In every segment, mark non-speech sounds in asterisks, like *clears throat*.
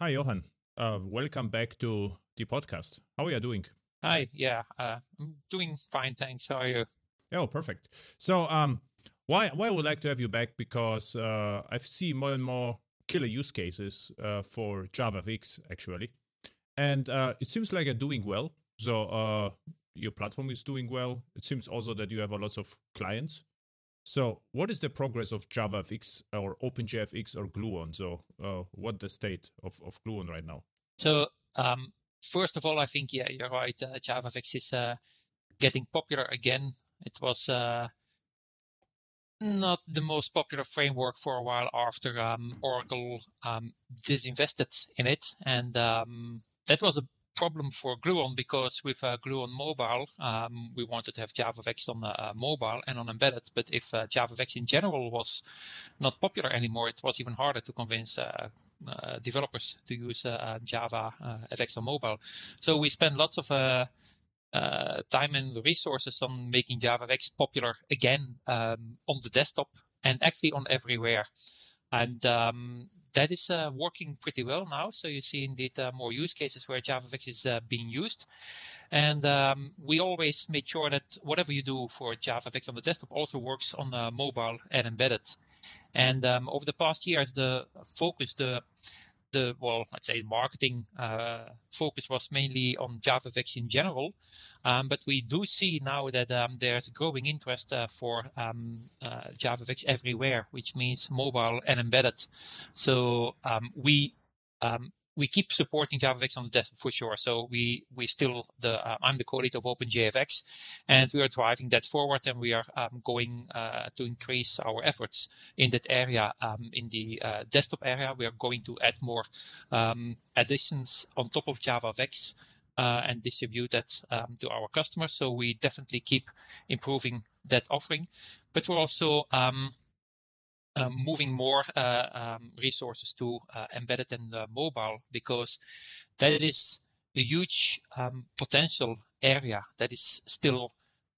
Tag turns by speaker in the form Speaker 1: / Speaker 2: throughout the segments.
Speaker 1: Hi, Johan. Uh, welcome back to the podcast. How are you doing?
Speaker 2: Hi. Yeah, uh, I'm doing fine, thanks. How are you?
Speaker 1: Oh, perfect. So, um, why why I would like to have you back because uh, I've seen more and more killer use cases uh, for JavaFX actually, and uh, it seems like you're doing well. So, uh, your platform is doing well. It seems also that you have a lots of clients. So, what is the progress of JavaFX or OpenJFX or Gluon? So, uh, what the state of, of Gluon right now?
Speaker 2: So, um, first of all, I think yeah, you're right. Uh, JavaFX is uh, getting popular again. It was uh, not the most popular framework for a while after um, Oracle um, disinvested in it, and um, that was a problem for Gluon because with uh, Gluon Mobile, um, we wanted to have JavaFX on uh, mobile and on embedded. But if uh, JavaFX in general was not popular anymore, it was even harder to convince uh, uh, developers to use uh, Java on mobile. So we spent lots of time and resources on making JavaFX popular again um, on the desktop and actually on everywhere. And um, that is uh, working pretty well now. So you see indeed uh, more use cases where JavaFX is uh, being used. And um, we always make sure that whatever you do for JavaFX on the desktop also works on mobile and embedded. And um, over the past years, the focus, the the well, let's say marketing uh, focus was mainly on JavaFX in general, um, but we do see now that um, there's growing interest uh, for um, uh, JavaFX everywhere, which means mobile and embedded. So um, we um, we keep supporting JavaFX on the desktop for sure. So we we still the uh, I'm the co-lead of OpenJFX, and we are driving that forward, and we are um, going uh, to increase our efforts in that area. Um, in the uh, desktop area, we are going to add more um, additions on top of JavaFX. Uh, and distribute that um, to our customers. So we definitely keep improving that offering, but we're also um, moving more uh, um, resources to uh, embedded and mobile because that is a huge um, potential area that is still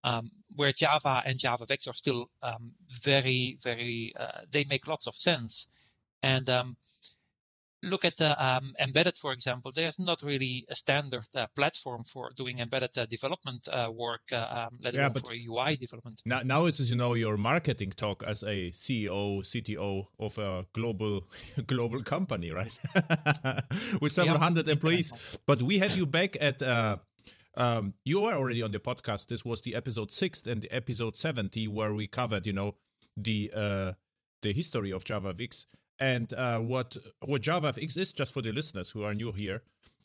Speaker 2: um, where Java and JavaFX are still um, very, very, uh, they make lots of sense. And um, look at the um, embedded, for example, there's not really a standard uh, platform for doing embedded uh, development uh, work, uh, um, let alone for UI development.
Speaker 1: Now, now it's you know your marketing talk as a CEO, CTO of a global *laughs* global company, right? *laughs* With several yeah, hundred employees. But we had you back at. Uh, um, you were already on the podcast. This was the episode six and the episode seventy, where we covered, you know, the uh, the history of JavaFX. And uh, what what JavaFX is, just for the listeners who are new here,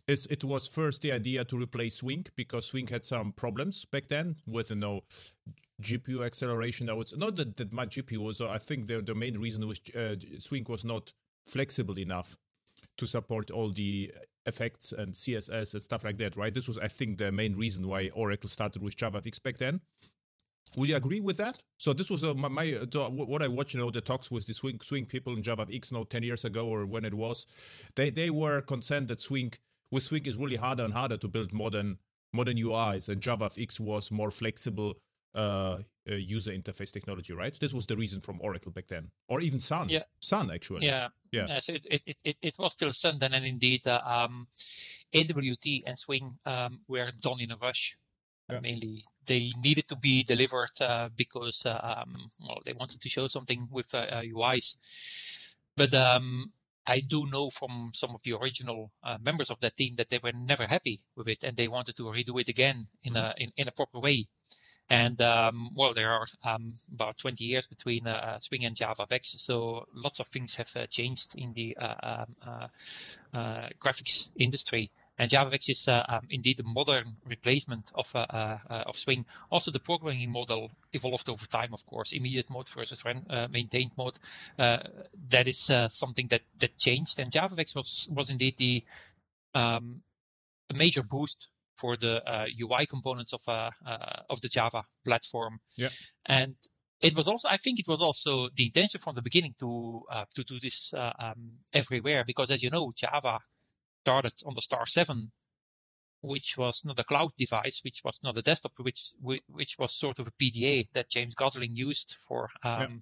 Speaker 1: is it was first the idea to replace Swing because Swing had some problems back then with you know GPU acceleration. I would not that, that my GPU was. I think the the main reason was uh, Swing was not flexible enough to support all the effects and CSS and stuff like that. Right. This was I think the main reason why Oracle started with JavaFX back then. Would you agree with that? So this was uh, my, my uh, what I watched, you know, the talks with the swing swing people in JavaFX, now ten years ago or when it was. They they were concerned that swing with swing is really harder and harder to build modern modern UIs, and JavaFX was more flexible uh, uh, user interface technology, right? This was the reason from Oracle back then, or even Sun.
Speaker 2: Yeah,
Speaker 1: Sun actually.
Speaker 2: Yeah, yeah. yeah so it, it, it, it was still Sun then, and indeed, uh, um, AWT and Swing um, were done in a rush yeah. mainly they needed to be delivered uh, because uh, um, well, they wanted to show something with UIs. Uh, but um, I do know from some of the original uh, members of that team that they were never happy with it and they wanted to redo it again in mm-hmm. a in, in, a proper way. And um, well, there are um, about 20 years between uh, Swing and JavaFX, so lots of things have uh, changed in the um, graphics industry. And JavaFX is uh, um, indeed a modern replacement of uh, uh, of Swing. Also, the programming model evolved over time, of course. Immediate mode versus maintained mode. that is something that that changed, and JavaFX was was indeed the um, a major boost for the uh, UI components of uh, uh, of the Java platform.
Speaker 1: Yeah.
Speaker 2: And it was also, I think, it was also the intention from the beginning to to do this um, everywhere because, as you know, Java started on the Star 7, which was not a cloud device, which was not a desktop, which which was sort of a PDA that James Gosling used for um,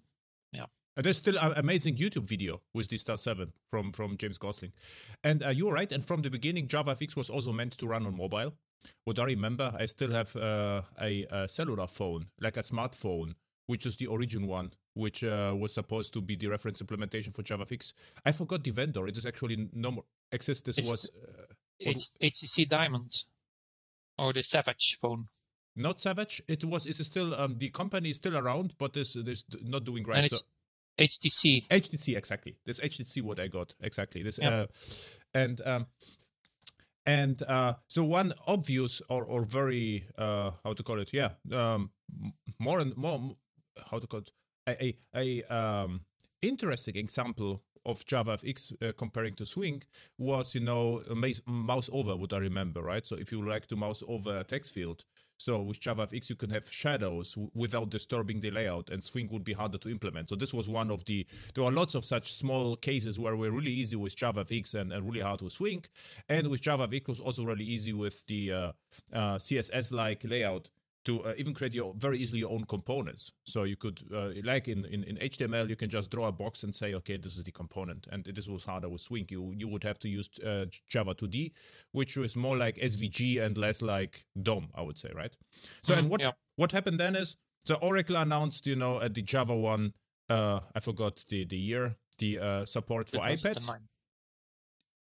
Speaker 2: yeah.
Speaker 1: And there's still an amazing YouTube video with the Star 7 from, from James Gosling. And uh, you're right. And from the beginning, JavaFX was also meant to run on mobile. What I remember, I still have uh, a, a, cellular phone, like a smartphone, which is the origin one, which uh, was supposed to be the reference implementation for JavaFX. I forgot the vendor. It is actually no more exists. This
Speaker 2: it's,
Speaker 1: was.
Speaker 2: it's HTC Diamond or the Savage phone
Speaker 1: not Savage. It was. It's still um, the company is still around, but this is not doing right.
Speaker 2: So, HTC.
Speaker 1: HTC exactly. This HTC what I got exactly. This uh, and um, and uh, so one obvious or or very uh, how to call it? Yeah, um, more and more how to call it a a, um, interesting example of JavaFX uh, comparing to Swing was, you know, mouse over, what I remember, right? So if you like to mouse over a text field, so with JavaFX, you can have shadows w- without disturbing the layout, and Swing would be harder to implement. So this was one of the. There are lots of such small cases where we're really easy with JavaFX and, and really hard with Swing, and with JavaFX was also really easy with the uh, uh, CSS-like layout to uh, even create your very easily your own components. So you could, uh, like in, in, in, HTML, you can just draw a box and say, okay, this is the component. And this was harder with Swing. You you would have to use uh, Java 2D, which was more like SVG and less like DOM, I would say, right? So mm-hmm, and what yeah. what happened then is, so Oracle announced, you know, at the Java one, uh, I forgot the the year, the uh, support for iPads.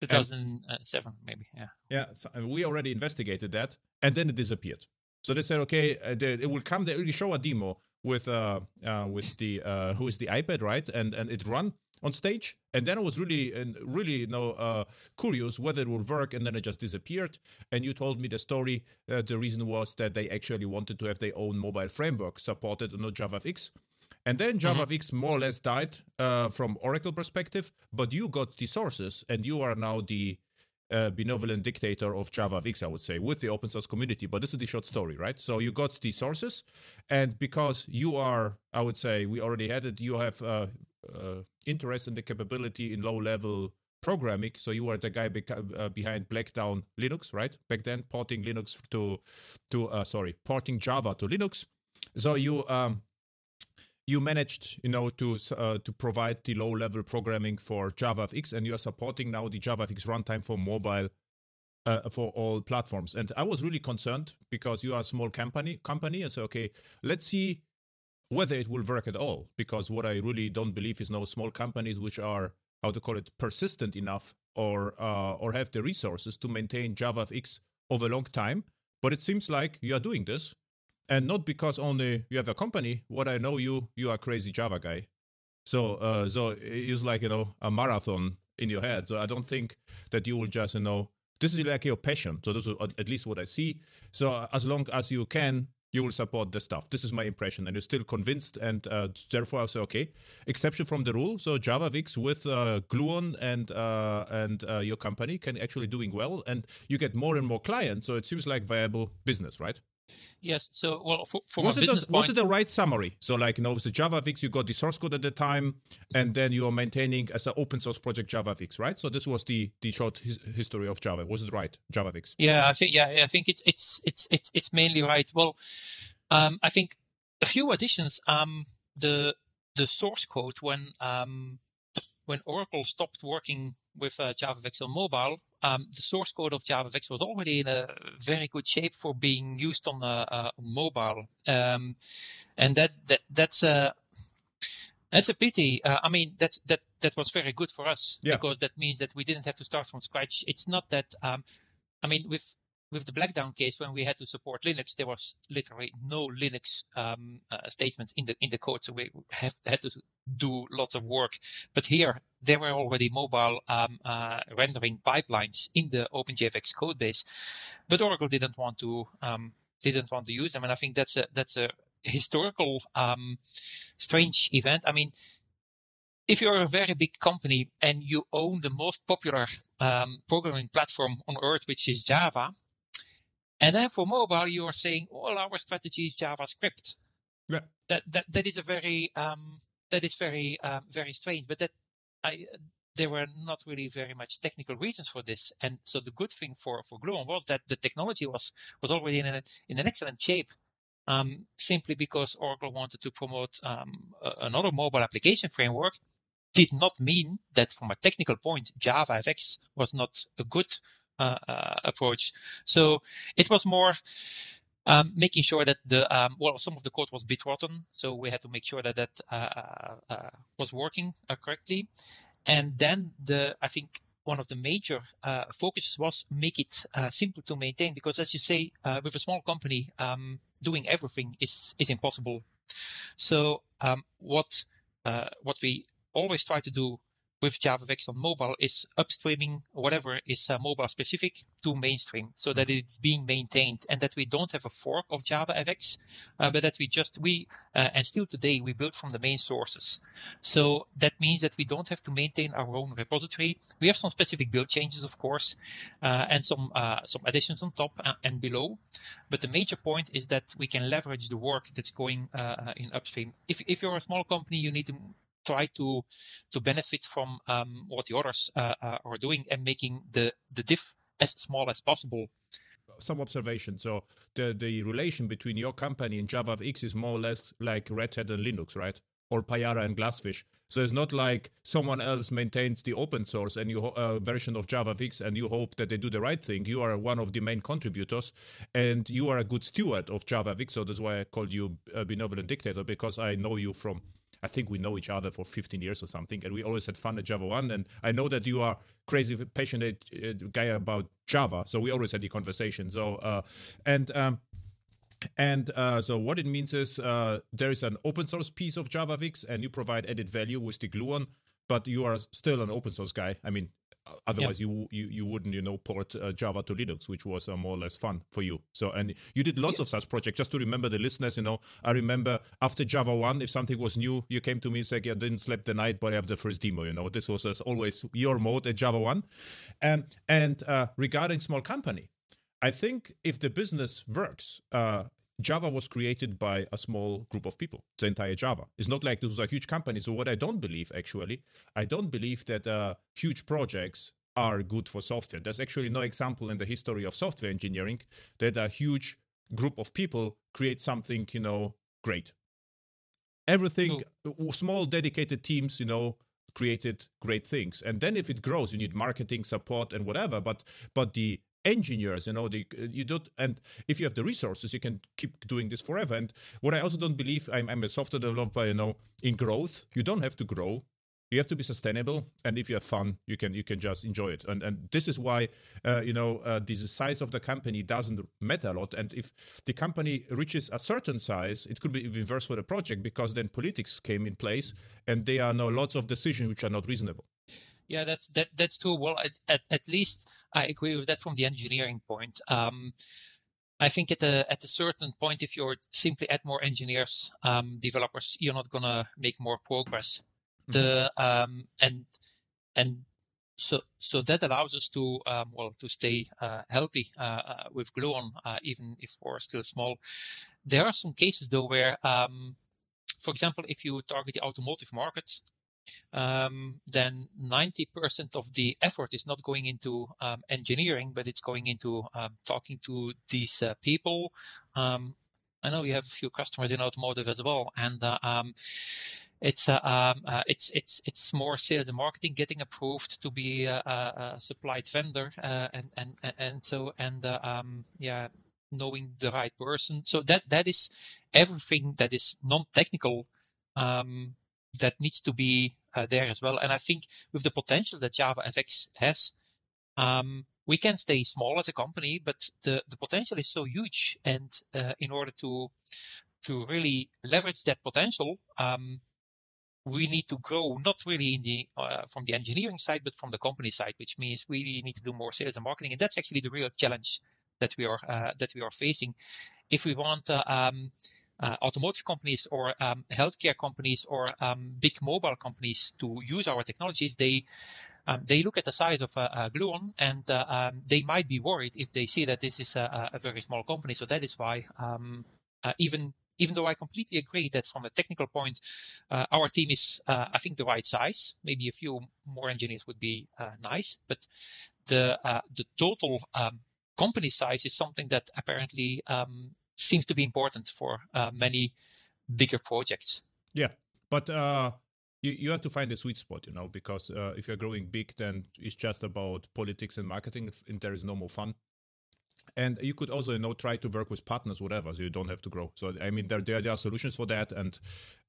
Speaker 2: 2007, maybe, yeah.
Speaker 1: Yeah, so, we already investigated that, and then it disappeared. So they said, okay, uh, they, it will come. They will show a demo with uh, uh with the uh who is the iPad, right? And and it run on stage. And then I was really and really you know uh, curious whether it would work. And then it just disappeared. And you told me the story. Uh, the reason was that they actually wanted to have their own mobile framework supported on JavaFX. And then mm-hmm. JavaFX mm-hmm. more or less died uh, from Oracle perspective, but you got the sources, and you are now the uh, benevolent dictator of JavaFX, I would say, with the open source community. But this is the short story, right? So you got the sources, and because you are, I would say, we already had it. You have uh, uh, interest in the capability in low level programming. So you were the guy beca- uh, behind Blackdown Linux, right? Back then, porting Linux to to uh, sorry, porting Java to Linux. So you um, you managed, you know, to uh, to provide the low level programming for JavaFX, and you are supporting now the JavaFX runtime for mobile uh, for all platforms. And I was really concerned because you are a small company, company, and so okay, let's see whether it will work at all. Because what I really don't believe is no small companies which are how to call it persistent enough or uh, or have the resources to maintain JavaFX over a long time. But it seems like you are doing this and not because only you have a company. What I know you, you are crazy Java guy. So, uh, so it's like you know a marathon in your head. So I don't think that you will just you know this is like your passion. So this is at least what I see. So as long as you can, you will support the stuff. This is my impression, and you're still convinced, and uh, therefore I say okay. Exception from the rule. So JavaFX with uh, Gluon and uh, and uh, your company can actually doing well, and you get more and more clients. So it seems like viable business, right?
Speaker 2: Yes. So, well, for, for
Speaker 1: was,
Speaker 2: it
Speaker 1: the, was it the right summary? So, like, you know, with the JavaFX, you got the source code at the time, and then you are maintaining as an open source project JavaFX, right? So, this was the the short his, history of Java. Was it right, JavaFX?
Speaker 2: Yeah, I think yeah, I think it's it's it's it's it's mainly right. Well, um, I think a few additions. Um, the the source code when um when Oracle stopped working with uh, JavaFX on mobile, um, the source code of Java JavaFX was already in a very good shape for being used on, uh, uh, on mobile, um, and that, that that's a that's a pity. Uh, I mean, that's that that was very good for us yeah. because that means that we didn't have to start from scratch. It's not that. Um, I mean, with with the Blackdown case, when we had to support Linux, there was literally no Linux um, uh, statements in the in the code, so we have had to do lots of work. But here, there were already mobile um, uh, rendering pipelines in the OpenJFX codebase, but Oracle didn't want to um, didn't want to use them, and I think that's a that's a historical um, strange event. I mean, if you're a very big company and you own the most popular um, programming platform on earth, which is Java, and then for mobile, you are saying all our strategy is JavaScript.
Speaker 1: Yeah.
Speaker 2: That that that is a very um, that is very um, very strange. But that I there were not really very much technical reasons for this. And so the good thing for for Gluon was that the technology was was already in a, in an excellent shape. um, simply because Oracle wanted to promote um, another mobile application framework did not mean that from a technical point, Java JavaFX was not a good uh, uh, approach. So it was more um, making sure that the um, well, some of the code was bit rotten, so we had to make sure that that uh, uh, uh was working uh, correctly. And then the I think one of the major focuses was make it simple to maintain because, as you say, with a small company, um, doing everything is is impossible. So um, what what we always try to do with JavaFX on mobile is upstreaming whatever is uh, mobile specific to mainstream so that it's being maintained and that we don't have a fork of JavaFX, uh, but that we just, we, uh, and still today, we build from the main sources. So that means that we don't have to maintain our own repository. We have some specific build changes, of course, uh, and some, uh, some additions on top uh, and below. But the major point is that we can leverage the work that's going in upstream. If, if you're a small company, you need to try to to benefit from um, what the others uh, uh, are doing and making the the diff as small as possible.
Speaker 1: Some observation. So the the relation between your company and JavaFX is more or less like Red Hat and Linux, right? Or Payara and Glassfish. So it's not like someone else maintains the open source and you uh, version of JavaFX and you hope that they do the right thing. You are one of the main contributors and you are a good steward of JavaFX. So that's why I called you a benevolent dictator because I know you from I think we know each other for 15 years or something, and we always had fun at Java One. And I know that you are crazy passionate uh, guy about Java, so we always had the conversation. So uh, and um, and uh, so what it means is uh, there is an open source piece of JavaFX, and you provide added value with the Gluon, but you are still an open source guy. I mean, otherwise yeah. you, you you wouldn't you know port uh, java to linux which was uh, more or less fun for you so and you did lots yeah. of such projects just to remember the listeners you know i remember after java 1 if something was new you came to me and said yeah, i didn't sleep the night but i have the first demo you know this was always your mode at java 1 and and uh, regarding small company i think if the business works uh, Java was created by a small group of people, the entire Java. It's not like those are huge companies. So, what I don't believe, actually, I don't believe that uh, huge projects are good for software. There's actually no example in the history of software engineering that a huge group of people create something, you know, great. Everything, oh. small dedicated teams, you know, created great things. And then if it grows, you need marketing support and whatever. But but the engineers you know the you don't and if you have the resources you can keep doing this forever. And what i also don't believe i'm, I'm a software developer you know in growth you don't have to grow. You have to be sustainable. And if you have fun you can you can just enjoy it. And and this is why uh, you know uh, the size of the company doesn't matter a lot. And if the company reaches a certain size it could be even worse for the project because then politics came in place and there are now lots of decisions which are not reasonable.
Speaker 2: Yeah, that's that that's true. Well, at, at, at least I agree with that from the engineering point. Um, I think at a at a certain point, if you're simply add more engineers, um, developers, you're not gonna make more progress. Mm-hmm. The um, and and so so that allows us to um, well to stay uh, healthy uh, uh, with Gluon, uh, even if we're still small. There are some cases though where, um, for example, if you target the automotive market, um, then 90% of the effort is not going into um, engineering, but it's going into um, talking to these uh, people. Um, I know you have a few customers in automotive as well, and uh, um, it's uh, um, uh, it's it's it's more sales and marketing, getting approved to be a, a supplied vendor, uh, and and and so and uh, yeah, knowing the right person. So that that is everything that is non-technical. Um, that needs to be uh, there as well. And I think with the potential that JavaFX has, um, we can stay small as a company, but the, the potential is so huge. And uh, in order to to really leverage that potential, um, we need to grow not really in the uh, from the engineering side, but from the company side, which means we need to do more sales and marketing. And that's actually the real challenge that we are uh, that we are facing. If we want uh, um, uh, automotive companies or um, healthcare companies or um, big mobile companies to use our technologies, they um, they look at the size of uh, uh, Gluon and uh, um, they might be worried if they see that this is a, a very small company. So that is why um, even even though I completely agree that from a technical point, our team is, I think, the right size. Maybe a few more engineers would be nice, but the the total um, company size is something that apparently um, seems to be important for uh, many bigger projects.
Speaker 1: Yeah, but uh, you, you have to find a sweet spot, you know, because uh, if you're growing big, then it's just about politics and marketing, and there is no more fun and you could also you know try to work with partners whatever so you don't have to grow. So i mean there there, there are solutions for that and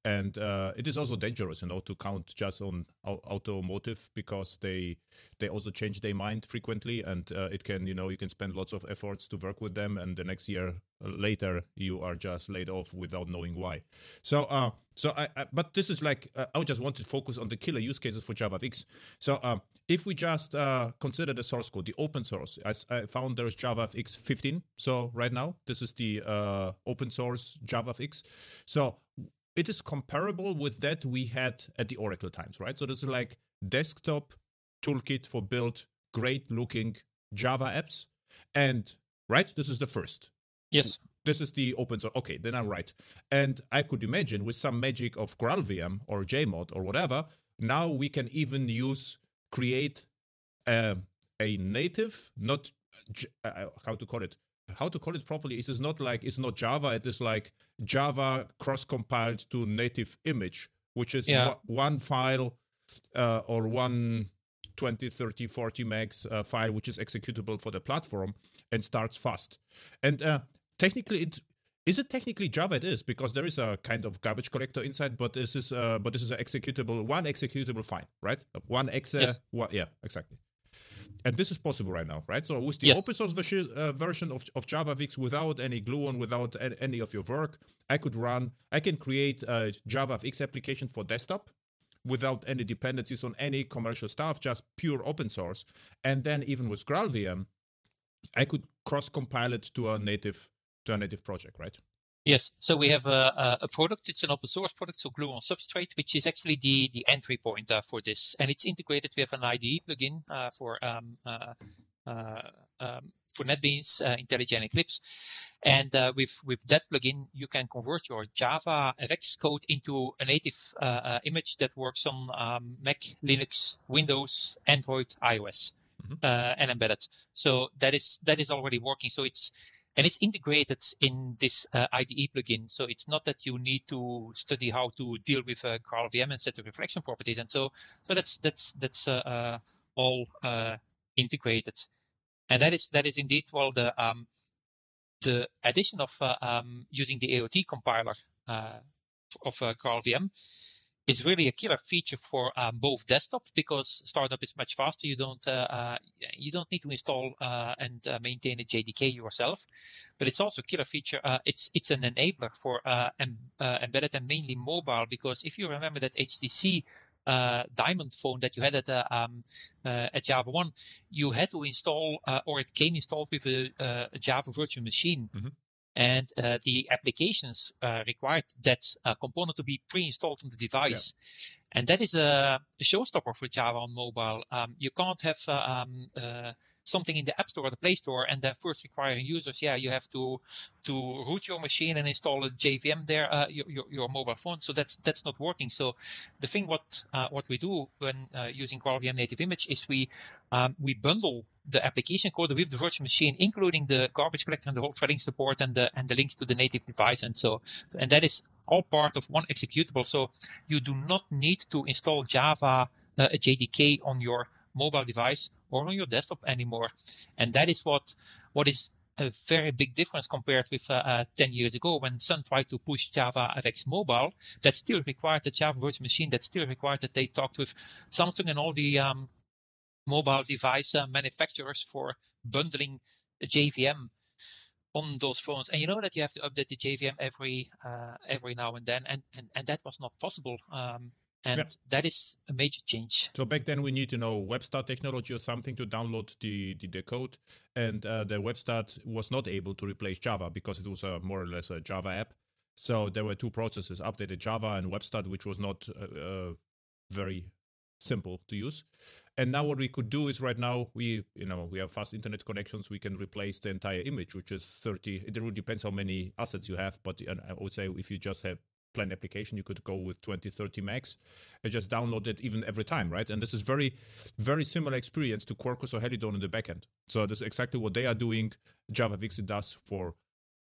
Speaker 1: and uh, it is also dangerous you know to count just on automotive because they they also change their mind frequently and uh, it can you know you can spend lots of efforts to work with them and the next year uh, later you are just laid off without knowing why. So uh so i, I but this is like uh, i just want to focus on the killer use cases for javafx so um if we just uh, consider the source code, the open source, I, I found there is JavaFX 15. So right now, this is the uh, open source JavaFX. So it is comparable with that we had at the Oracle times, right? So this is like desktop toolkit for build great looking Java apps. And right, this is the first.
Speaker 2: Yes.
Speaker 1: This is the open source. Okay, then I'm right. And I could imagine with some magic of GraalVM or JMod or whatever, now we can even use create a, a native, not uh, uh, how to call it, how to call it properly. It is not like it's not Java. It is like Java cross compiled to native image, which is yeah. one file uh, or one 20, 30, 40 megs uh, file, which is executable for the platform and starts fast. And uh, technically, it is it technically Java? It is because there is a kind of garbage collector inside, but this is uh, but this is an executable one executable file, right? One exe, yes. one, yeah, exactly. And this is possible right now, right? So with the yes. open source version, uh, version of, of JavaFX without any Gluon, without any of your work, I could run, I can create a JavaFX application for desktop without any dependencies on any commercial stuff, just pure open source. And then even with GraalVM, I could cross compile it to a native to a native project, right?
Speaker 2: Yes. So we have a, a product. It's an open source product, so Gluon Substrate, which is actually the, the entry point uh, for this. And it's integrated. We have an IDE plugin uh, for um, uh, uh um, for NetBeans, uh, IntelliJ Eclipse. And uh, with, with that plugin, you can convert your Java FX code into a native image that works on um, Mac, Linux, Windows, Android, iOS, mm-hmm. and embedded. So that is that is already working. So it's and it's integrated in this uh, IDE plugin. So it's not that you need to study how to deal with uh, GraalVM and set the reflection properties. And so, so that's that's that's uh, uh all uh, integrated. And that is that is indeed well the um, the addition of uh, um, using the AOT compiler of GraalVM is really a killer feature for um, both desktops because startup is much faster. You don't uh, uh, you don't need to install uh, and uh, maintain a JDK yourself, but it's also a killer feature. Uh, it's it's an enabler for uh, em- embedded and mainly mobile because if you remember that HTC. diamond phone that you had at um, at Java One, you had to install, or it came installed with a, a Java virtual machine. Mm-hmm. And uh, the applications uh, required that uh, component to be pre-installed on the device. Yeah. And that is a, showstopper for Java on mobile. Um, you can't have uh, um, uh, something in the App Store or the Play Store, and then first requiring users, yeah, you have to to root your machine and install a JVM there, uh, your, your, your mobile phone. So that's that's not working. So the thing what uh, what we do when uh, using GraalVM native image is we um, we bundle the application code with the virtual machine, including the garbage collector and the whole threading support and the and the links to the native device, and so and that is all part of one executable. So you do not need to install Java uh, a JDK on your mobile device or on your desktop anymore. And that is what, what is a very big difference compared with uh, uh, 10 years ago when Sun tried to push Java FX mobile. That still required the Java virtual machine. That still required that they talked with Samsung and all the um, mobile device uh, manufacturers for bundling JVM on those phones. And you know that you have to update the JVM every uh, every now and then, and, and and that was not possible. Um, and that is a major change.
Speaker 1: So back then we need to know WebStart technology or something to download the the, the code, and uh, the WebStart was not able to replace Java because it was a more or less a Java app. So there were two processes: updated Java and WebStart, which was not uh, uh, very simple to use. And now what we could do is right now we you know we have fast internet connections. We can replace the entire image, which is 30. It really depends how many assets you have, but uh, I would say if you just have application, you could go with 20, 30 megs and just download it even every time, right? And this is very, very similar experience to Quarkus or Helidon in the backend. So this is exactly what they are doing. Java JavaFX does for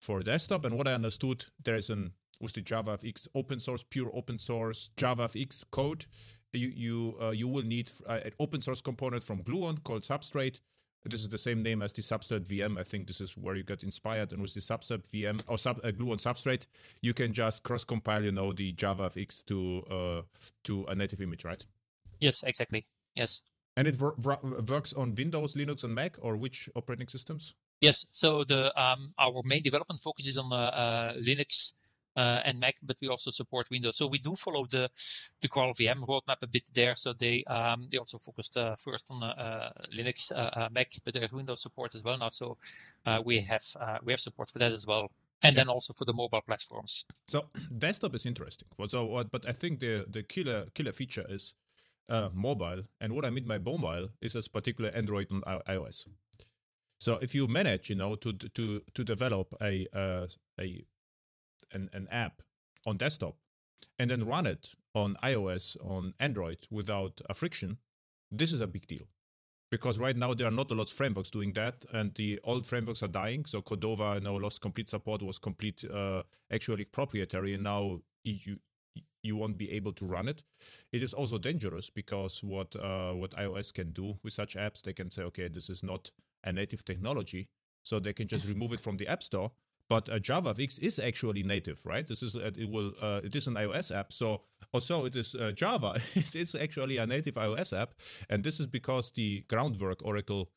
Speaker 1: for desktop. And what I understood, there is an with the Java JavaFX open source, pure open source Java JavaFX code. You you uh, you will need uh, an open source component from Gluon called Substrate. This is the same name as the Substrate VM. I think this is where you got inspired. And with the Substrate VM or sub, uh, Gluon Substrate, you can just cross compile, you know, the JavaFX to uh, to a native image, right?
Speaker 2: Yes, exactly. Yes.
Speaker 1: And it wor- works on Windows, Linux, and Mac, or which operating systems?
Speaker 2: Yes. So the um, our main development focuses on uh, uh, Linux uh, and Mac, but we also support Windows. So we do follow the the GraalVM roadmap a bit there. So they um, they also focused uh, first on uh, Linux, uh, Mac, but there's Windows support as well now. So we have we have support for that as well. And yeah. then also for the mobile platforms.
Speaker 1: So *clears throat* desktop is interesting. So, but I think the the killer killer feature is uh, mobile. And what I mean by mobile is as particular Android and iOS. So if you manage, you know, to to to develop a uh, a an, an app on desktop and then run it on iOS on Android without a friction, this is a big deal. Because right now there are not a lot of frameworks doing that, and the old frameworks are dying. So Cordova now lost complete support, was complete uh, actually proprietary, and now you you won't be able to run it. It is also dangerous because what uh, what iOS can do with such apps, they can say, okay, this is not a native technology, so they can just remove it from the App Store. But uh, JavaFX is actually native, right? This is uh, it will uh, it is an iOS app, so also it is uh, Java. *laughs* it is actually a native iOS app, and this is because the groundwork Oracle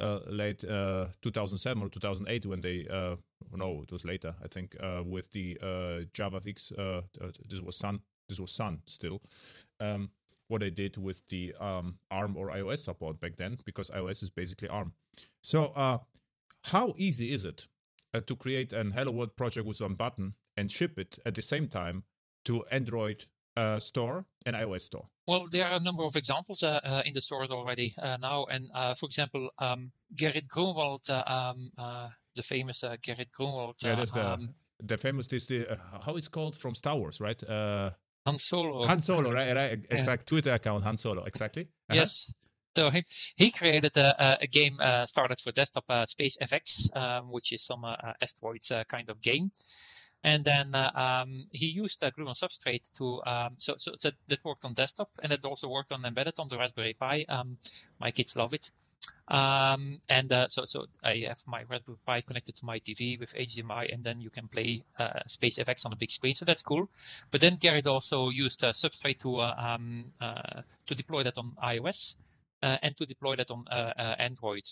Speaker 1: uh, late uh, 2007 or 2008 when they no it was later I think with the JavaFX this was Sun this was Sun still um, what they did with the um, ARM or iOS support back then because iOS is basically ARM so how easy is it to create an Hello World project with one button and ship it at the same time to Android uh, store and iOS store?
Speaker 2: Well, there are a number of examples uh, uh, in the stores already uh, now. And uh, for example, um, Gerrit Grunwald, uh, um, the famous Gerrit Grunwald.
Speaker 1: yeah, that's the, um, the famous, this, the, how it's called from Star Wars, right?
Speaker 2: Han Solo.
Speaker 1: Han Solo, right? right exact yeah. Twitter account, Han Solo, exactly.
Speaker 2: Uh-huh. Yes. So he, he created a, a game uh, started for desktop, uh, Space FX, um, which is some uh, asteroids kind of game and then uh, um, he used uh, Gluon Substrate to um, so, so, so that worked on desktop and it also worked on embedded on the Raspberry Pi. Um, my kids love it. Um, and uh, so so I have my Raspberry Pi connected to my TV with HDMI, and then you can play uh, Space FX on the big screen. So that's cool. But then Gerrit also used uh, Substrate to uh, um, uh, to deploy that on iOS uh, and to deploy that on Android.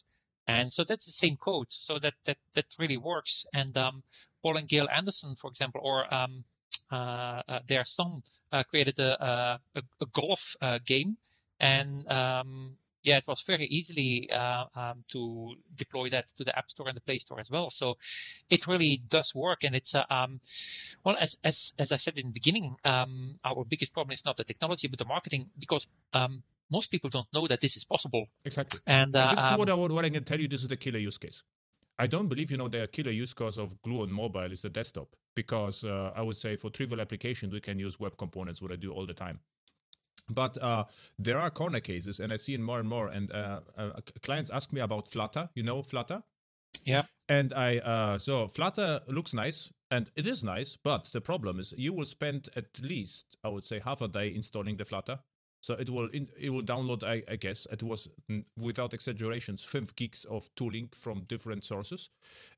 Speaker 2: And so that's the same code. So that that that really works. And um, Paul and Gail Anderson, for example, or um, uh, uh, their son uh, created a, a, a golf uh, game, and um, yeah, it was very easily uh, um, to deploy that to the App Store and the Play Store as well. So it really does work, and it's uh, um, well as as as I said in the beginning, um, our biggest problem is not the technology but the marketing because um, most people don't know that this is possible.
Speaker 1: Exactly.
Speaker 2: And,
Speaker 1: uh, this is what I, um, what I can tell you. This is the killer use case. I don't believe you know the killer use case of Gluon Mobile is the desktop because uh, I would say for trivial applications we can use web components, what I do all the time. But uh, there are corner cases, and I see it more and more. And uh, uh clients ask me about Flutter. You know Flutter?
Speaker 2: Yeah.
Speaker 1: And I uh, so Flutter looks nice, and it is nice. But the problem is, you will spend at least I would say half a day installing the Flutter so it will it will download, I, I guess, it was without exaggerations, five gigs of tooling from different sources,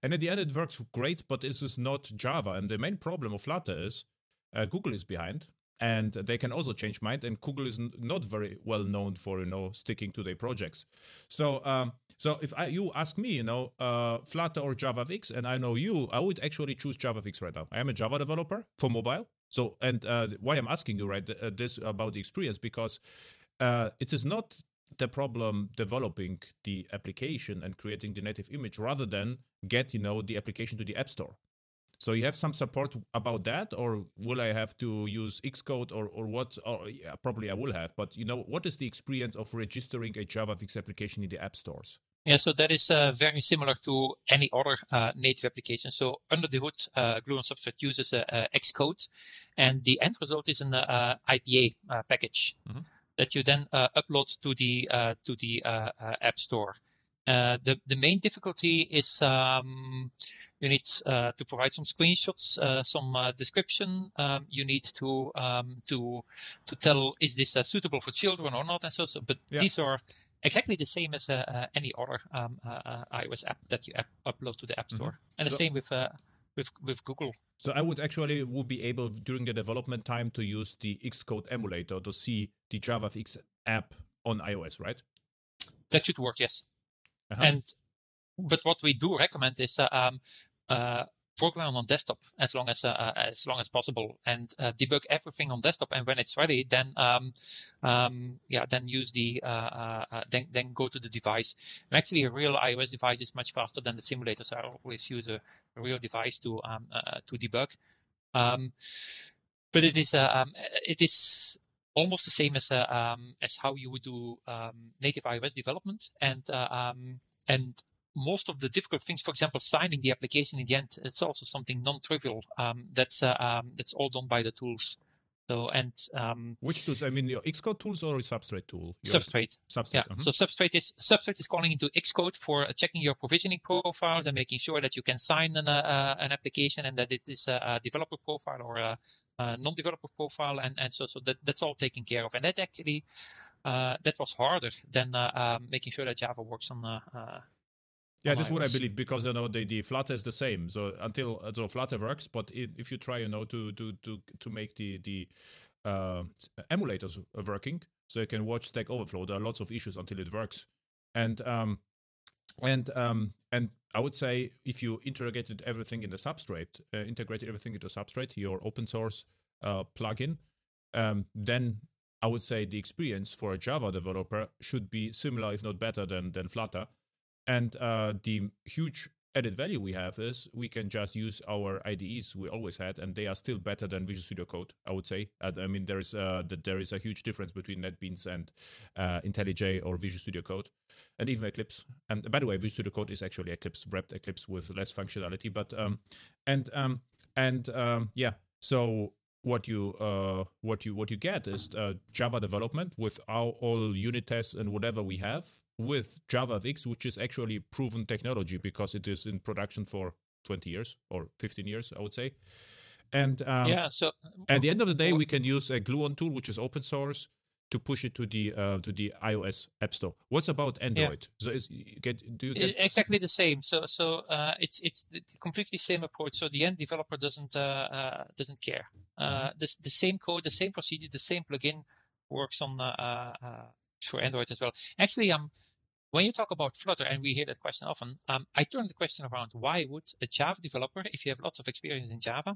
Speaker 1: and at the end it works great. But this is not Java, and the main problem of Flutter is uh, Google is behind, and they can also change mind. And Google is not very well known for you know sticking to their projects. So um, so if I, you ask me, you know, uh, Flutter or JavaFX, and I know you, I would actually choose JavaFX right now. I am a Java developer for mobile. So, and uh, why I'm asking you right uh, this about the experience because uh, it is not the problem developing the application and creating the native image rather than get you know the application to the app store. So you have some support about that, or will I have to use Xcode or or what? Or yeah, probably I will have. But you know, what is the experience of registering a JavaFX application in the app stores?
Speaker 2: Yeah, so that is uh, very similar to any other uh, native application. So under the hood, uh, Gluon Substrate uses Xcode, and the end result is an uh, IPA uh, package mm-hmm. that you then uh, upload to the to the App Store. Uh, the the main difficulty is um, you need uh, to provide some screenshots, uh, some uh, description. Um, you need to um, to to tell is this uh, suitable for children or not, and so. so but yeah. these are exactly the same as any other um, iOS app that you app- upload to the App Store, mm-hmm. and the so, same with with with Google.
Speaker 1: So I would actually would be able during the development time to use the Xcode emulator to see the JavaFX app on iOS, right?
Speaker 2: That should work, yes. Uh-huh. And but what we do recommend is uh, um, uh, program on desktop as long as uh, uh, as long as possible and uh, debug everything on desktop and when it's ready then um, um, yeah then use the uh, then then go to the device. And actually a real iOS device is much faster than the simulator so I always use a, a real device to um, to debug. Um, but it is um, it is almost the same as um, as how you would do native iOS development and and most of the difficult things, for example, signing the application in the end, it's also something non-trivial. Um, that's uh, um, that's all done by the tools. So and um,
Speaker 1: which tools? I mean, your Xcode tools or Substrate tool?
Speaker 2: Your Substrate.
Speaker 1: Substrate.
Speaker 2: Yeah. Uh-huh. So Substrate is Substrate is calling into Xcode for checking your provisioning profiles and making sure that you can sign an uh, an application and that it is a, developer profile or a, a, non-developer profile, and and so so that that's all taken care of. And that actually uh, that was harder than uh, um, making sure that Java works on uh,
Speaker 1: yeah, that's what I believe because you know the, the Flutter is the same. So until so Flutter works, but it, if you try you know to to to to make the the uh, emulators working, so you can watch Stack Overflow. There are lots of issues until it works, and um and um and I would say if you integrated everything in the substrate, uh, integrated everything into substrate, your open source uh, plugin, um, then I would say the experience for a Java developer should be similar, if not better, than than Flutter and uh, the huge added value we have is we can just use our IDEs we always had, and they are still better than Visual Studio Code. I would say. I mean, there is uh, that there is a huge difference between NetBeans and uh, IntelliJ or Visual Studio Code, and even Eclipse. And by the way, Visual Studio Code is actually Eclipse wrapped Eclipse with less functionality, but um, and um, and um, yeah. So what you uh, what you what you get is uh, Java development with all unit tests and whatever we have with JavaFX, which is actually proven technology because it is in production for 20 years or 15 years, I would say. And um,
Speaker 2: yeah, so
Speaker 1: at the end of the day, we can use a Gluon tool, which is open source, to push it to the uh, to the iOS App Store. What's about Android? Yeah. So is get do you get
Speaker 2: exactly the same? So so uh, it's it's the completely same approach. So the end developer doesn't uh, uh doesn't care. Uh, mm-hmm. the the same code, the same procedure, the same plugin works on uh, for Android as well. Actually, um, when you talk about Flutter, and we hear that question often, um, I turn the question around: Why would a Java developer, if you have lots of experience in Java,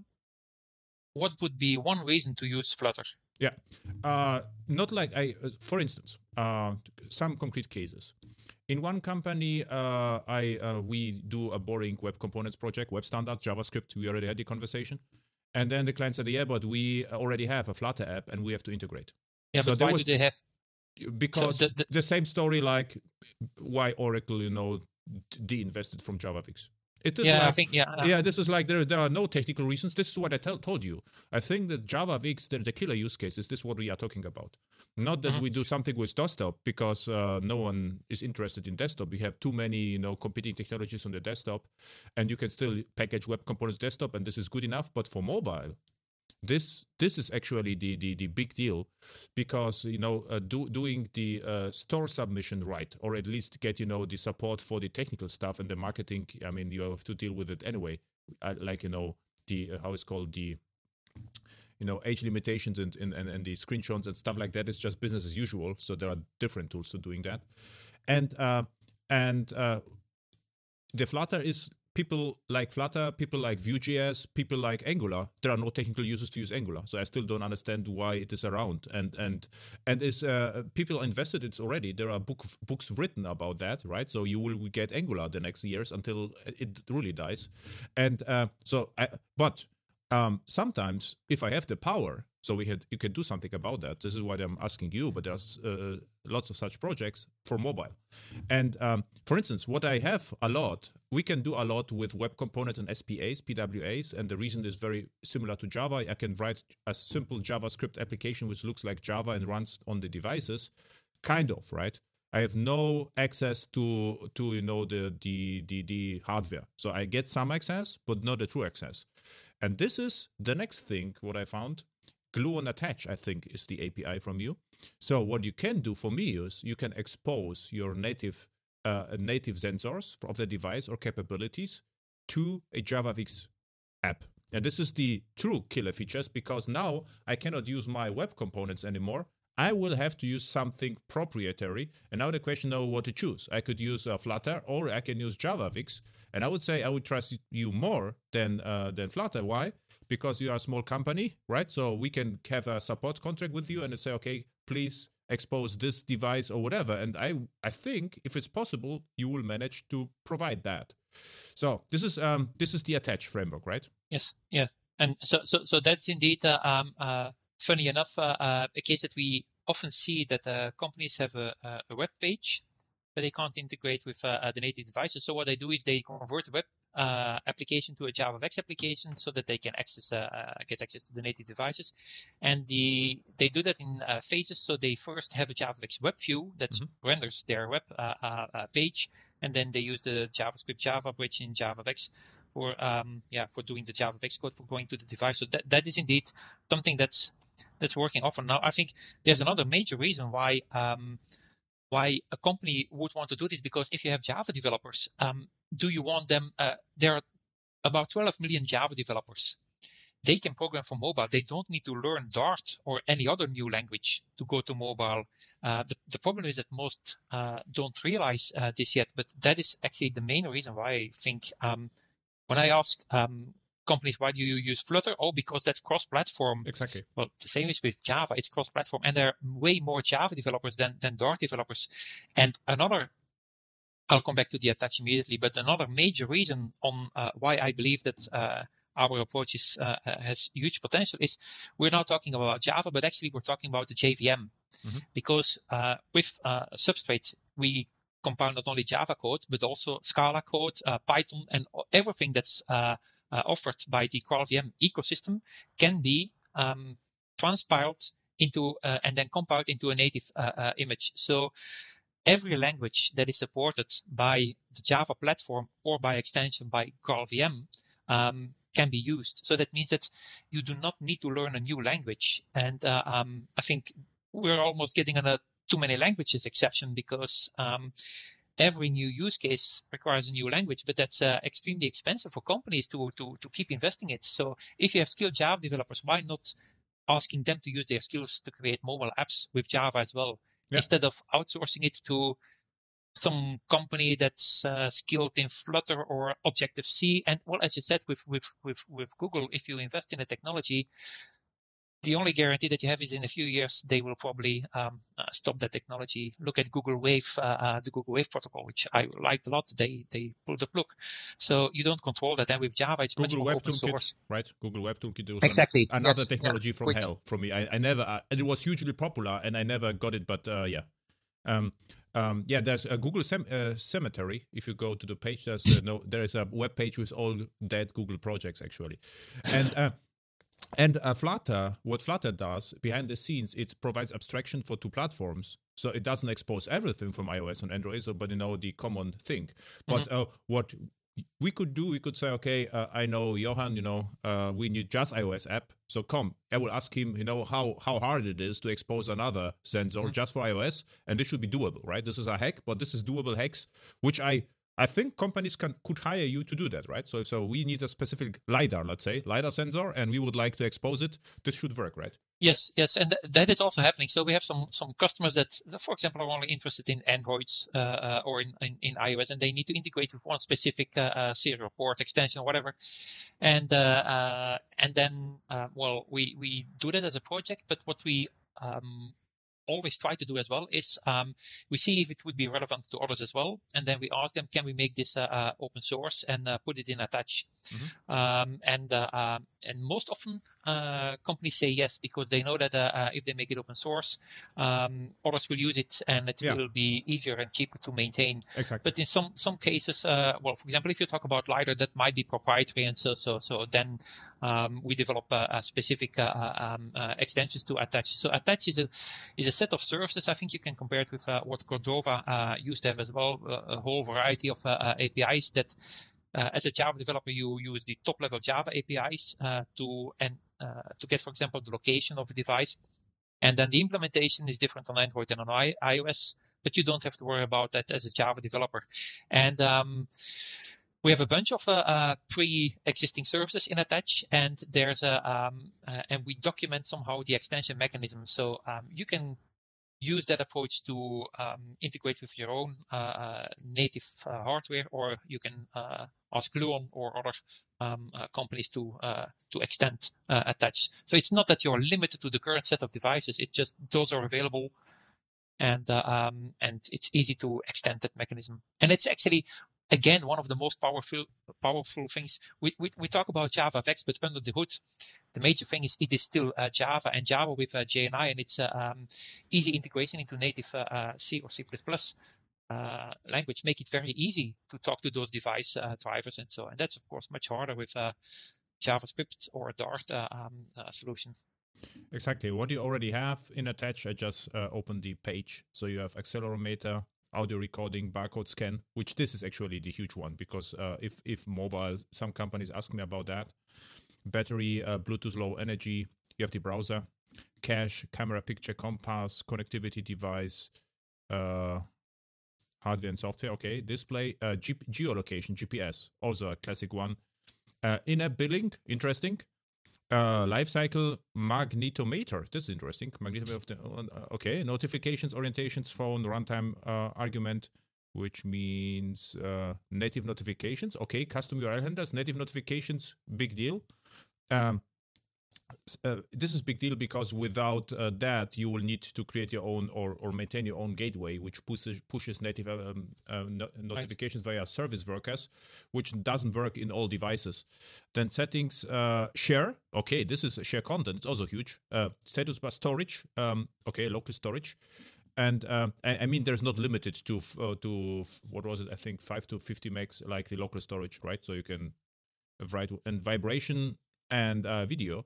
Speaker 2: what would be one reason to use Flutter?
Speaker 1: Yeah, uh, not like I. Uh, for instance, uh, some concrete cases. In one company, uh, I uh, we do a boring web components project, web standard, JavaScript. We already had the conversation, and then the client said, "Yeah, but we already have a Flutter app, and we have to integrate."
Speaker 2: Yeah, so but why was, do they have
Speaker 1: because so the, the, the, same story like why Oracle, you know, de-invested from JavaFX.
Speaker 2: It is yeah,
Speaker 1: like,
Speaker 2: I think yeah.
Speaker 1: Yeah, this is like there there are no technical reasons. This is what I tell, told you. I think that JavaFX, the, the killer use case is this what we are talking about. Not that mm-hmm. we do something with desktop because uh, no one is interested in desktop. We have too many, you know, competing technologies on the desktop, and you can still package web components desktop, and this is good enough. But for mobile, this this is actually the the, the big deal because you know uh, do, doing the uh, store submission right or at least get you know the support for the technical stuff and the marketing. I mean you have to deal with it anyway. Uh, like you know the uh, how it's called the you know age limitations and, and, and, and the screenshots and stuff like that. Is just business as usual. So there are different tools to doing that. And uh and uh the flutter is people like Flutter, people like Vue.js, people like Angular. There are no technical users to use Angular, so I still don't understand why it is around. And and and is uh, people invested it already. There are book, books written about that, right? So you will get Angular the next years until it really dies. And uh, so, I, but um, sometimes if I have the power, so we had you can do something about that. This is why I'm asking you. But there's uh, lots of such projects for mobile, and um, for instance, what I have a lot, we can do a lot with web components and SPAs, PWAs, and the reason is very similar to Java. I can write a simple JavaScript application which looks like Java and runs on the devices, kind of right. I have no access to to you know the the the, the hardware. So I get some access, but not the true access. And this is the next thing what I found. Gluon Attach, I think, is the API from you. So what you can do for me is you can expose your native uh, native sensors of the device or capabilities to a JavaFX app. And this is the true killer features because now I cannot use my web components anymore. I will have to use something proprietary. And now the question now what to choose. I could use uh, Flutter or I can use JavaFX. And I would say I would trust you more than uh, than Flutter. Why? Because you are a small company, right? So we can have a support contract with you and say, okay, please expose this device or whatever. And I I think if it's possible, you will manage to provide that. So this is um this is the attach framework, right?
Speaker 2: Yes, yes. And so so so that's indeed uh, um uh funny enough uh, uh, a case that we often see that uh, companies have a, a web page but they can't integrate with uh, the native devices. So what they do is they convert the web uh, application to a JavaFX application so that they can access uh, uh, get access to the native devices, and the they do that in uh, phases. So they first have a JavaFX web view that mm-hmm. renders their web uh, page, and then they use the JavaScript Java bridge in JavaFX for um, yeah for doing the JavaFX code for going to the device. So that that is indeed something that's that's working often. Now I think there's another major reason why. Um, why a company would want to do this because if you have Java developers, um, do you want them? Uh, there are about 12 million Java developers. They can program for mobile. They don't need to learn Dart or any other new language to go to mobile. Uh, the, the, problem is that most uh, don't realize uh, this yet, but that is actually the main reason why I think um, when I ask um, companies, why do you use Flutter? Oh, because that's cross-platform.
Speaker 1: Exactly.
Speaker 2: Well, the same is with Java. It's cross-platform, and there are way more Java developers than than Dart developers. And another I'll come back to the attach immediately. But another major reason on uh, why I believe that uh, our approach is, uh, uh has huge potential is we're not talking about Java, but actually we're talking about the JVM. Mm-hmm. Because uh, with uh, Substrate, we compile not only Java code, but also Scala code, Python, and everything that's offered by the GraalVM ecosystem can be um, transpiled into and then compiled into a native image. So every language that is supported by the Java platform or by extension by GraalVM um, can be used. So that means that you do not need to learn a new language. And uh, um, I think we're almost getting on a too many languages exception because um, every new use case requires a new language, but that's uh, extremely expensive for companies to, to, to keep investing it. So if you have skilled Java developers, why not asking them to use their skills to create mobile apps with Java as well? Yeah. instead of outsourcing it to some company that's uh, skilled in Flutter or Objective C. And well, as you said, with with with with Google, if you invest in a technology, the only guarantee that you have is in a few years they will probably um, uh, stop that technology. Look at Google Wave, uh, uh, the Google Wave protocol, which I liked a lot. They they pulled the plug, so you don't control that. And with Java, it's Google much more Web open source,
Speaker 1: right? Google Web Toolkit
Speaker 2: exactly
Speaker 1: another yes. technology yeah. from hell for me. I, I never uh, and it was hugely popular, and I never got it. But uh, yeah. Um, um, yeah, there's a Google Sem- uh, Cemetery. If you go to the page, there's uh, no, there is a web page with all dead Google projects actually, and uh, and uh, Flutter, what Flutter does behind the scenes, it provides abstraction for two platforms. So it doesn't expose everything from iOS and Android, so, but you know the common thing. But mm-hmm. uh, what we could do, we could say, okay, uh, I know Johan, you know, uh, we need just iOS app. So come, I will ask him, you know, how how hard it is to expose another sensor mm-hmm. just for iOS, and this should be doable, right? This is a hack, but this is doable hacks, which I I think companies can could hire you to do that, right? So so we need a specific lidar, let's say lidar sensor, and we would like to expose it. This should work, right?
Speaker 2: Yes, yes, and th- that is also happening. So we have some some customers that, for example, are only interested in Androids uh, uh, or in, in, in, iOS, and they need to integrate with one specific uh, uh serial port extension or whatever. And uh, uh, and then well, we we do that as a project, but what we um, always try to do as well is um, we see if it would be relevant to others as well, and then we ask them, can we make this uh, uh, open source and uh, put it in attach? Mm-hmm. Um, and and most often uh, companies say yes because they know that uh, uh, if they make it open source, um, others will use it and it yeah. will be easier and cheaper to maintain.
Speaker 1: Exactly.
Speaker 2: But in some some cases, uh, well, for example, if you talk about lidar, that might be proprietary, and so so so then um, we develop a specific um, extensions to attach. So attach is a is a set of services. I think you can compare it with what Cordova used to have as well, a whole variety of APIs that uh, as a Java developer, you use the top level Java APIs uh, to and uh, to get, for example, the location of a device. And then the implementation is different on Android and on I- iOS, but you don't have to worry about that as a Java developer. And um, we have a bunch of uh, uh, pre-existing services in Attach, and there's a um, uh, and we document somehow the extension mechanism. So um, you can use that approach to um, integrate with your own uh, uh native uh, hardware, or you can uh, ask Gluon or other um, uh, companies to uh, to extend attach. So it's not that you're limited to the current set of devices; it's just those are available, and um, and it's easy to extend that mechanism. And it's actually again one of the most powerful powerful things. We, we, we talk about JavaFX, but under the hood, the major thing is it is still uh, Java and Java with uh, JNI, and it's uh, um, easy integration into native uh, uh, C or C++ uh, language make it very easy to talk to those device drivers and so on. And that's of course much harder with JavaScript or Dart um, solution.
Speaker 1: Exactly. What you already have in Attach, I just opened the page. So you have accelerometer, audio recording, barcode scan, which this is actually the huge one because uh, if if mobile, some companies ask me about that. Battery, uh, Bluetooth low energy. You have the browser, cache, camera, picture, compass, connectivity device, uh, hardware and software. Okay, display, uh, G- geolocation, GPS, also a classic one. Uh, in-app billing, interesting. Uh, lifecycle magnetometer. This is interesting. Magnetometer of the uh, okay. Notifications, orientations, phone, runtime uh, argument, which means uh, native notifications. Okay, custom URL handlers, native notifications, big deal. Um, uh, this is big deal because without uh, that you will need to create your own or, or maintain your own gateway which pushes pushes native um, uh, no- notifications right. via service workers which doesn't work in all devices. Then settings uh, share. Okay this is share content. It's also huge. Uh, status bar storage um, okay local storage. And I, I, mean there's not limited to to what was it? I think 5 to 50 megs like the local storage right? So you can write and vibration and uh, video.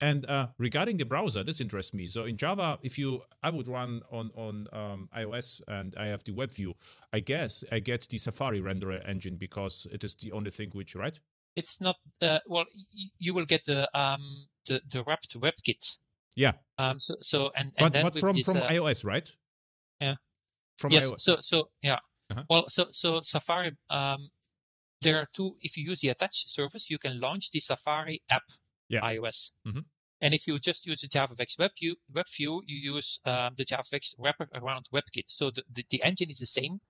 Speaker 1: And uh, regarding the browser, this interests me. So in Java, if you, I would run on on um, iOS and I have the web view. I guess I get the Safari renderer engine because it is the only thing which, right?
Speaker 2: It's not. Uh, well, y- you will get the um the the wrapped WebKit.
Speaker 1: Yeah.
Speaker 2: Um. So so and,
Speaker 1: and
Speaker 2: but,
Speaker 1: but from
Speaker 2: this,
Speaker 1: from uh, iOS, right?
Speaker 2: Yeah.
Speaker 1: From
Speaker 2: yes.
Speaker 1: iOS.
Speaker 2: So so yeah. Uh-huh. Well, so so Safari um there are two. If you use the attach service, you can launch the Safari app,
Speaker 1: yeah.
Speaker 2: iOS.
Speaker 1: Mm-hmm.
Speaker 2: And if you just use the JavaFX web view, web view you use um, the JavaFX wrapper around WebKit. So the, the, the, engine is the same,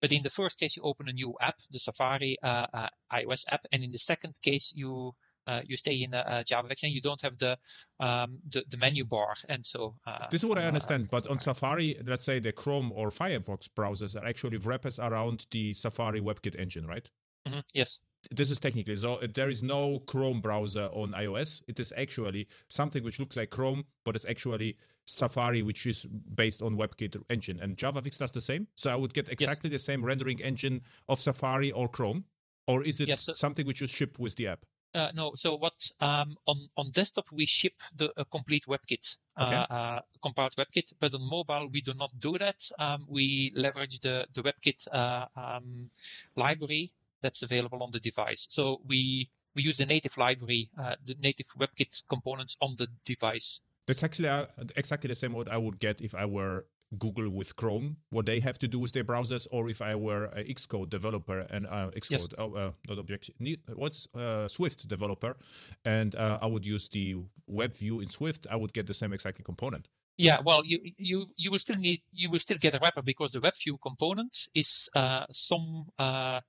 Speaker 2: but in the first case you open a new app, the Safari uh, uh, iOS app, and in the second case you uh, you stay in uh, JavaFX and you don't have the um, the, the, menu bar. And so
Speaker 1: uh, this is what I uh, understand. but on Safari, let's say the Chrome or Firefox browsers are actually wrappers around the Safari WebKit engine, right?
Speaker 2: Mm-hmm. Yes.
Speaker 1: This is technically so. Uh, there is no Chrome browser on iOS. It is actually something which looks like Chrome, but it's actually Safari, which is based on WebKit engine. And JavaFX does the same. So I would get exactly yes. the same rendering engine of Safari or Chrome, or is it yes, so- something which you ship with the app?
Speaker 2: Uh, no, so what um, on on desktop we ship the uh, complete WebKit, okay. uh, uh compiled WebKit, but on mobile we do not do that. Um, we leverage the the WebKit uh, um, library that's available on the device. So we we use the native library, uh, the native WebKit components on the device.
Speaker 1: That's actually uh, exactly the same what I would get if I were Google with Chrome, what they have to do with their browsers, or if I were an Xcode developer and uh, Xcode, yes. oh, uh, not Objective, what's uh, Swift developer, and uh, I would use the web view in Swift, I would get the same exact component.
Speaker 2: Yeah, well, you you you will still need you will still get a wrapper because the web view component is uh, some uh,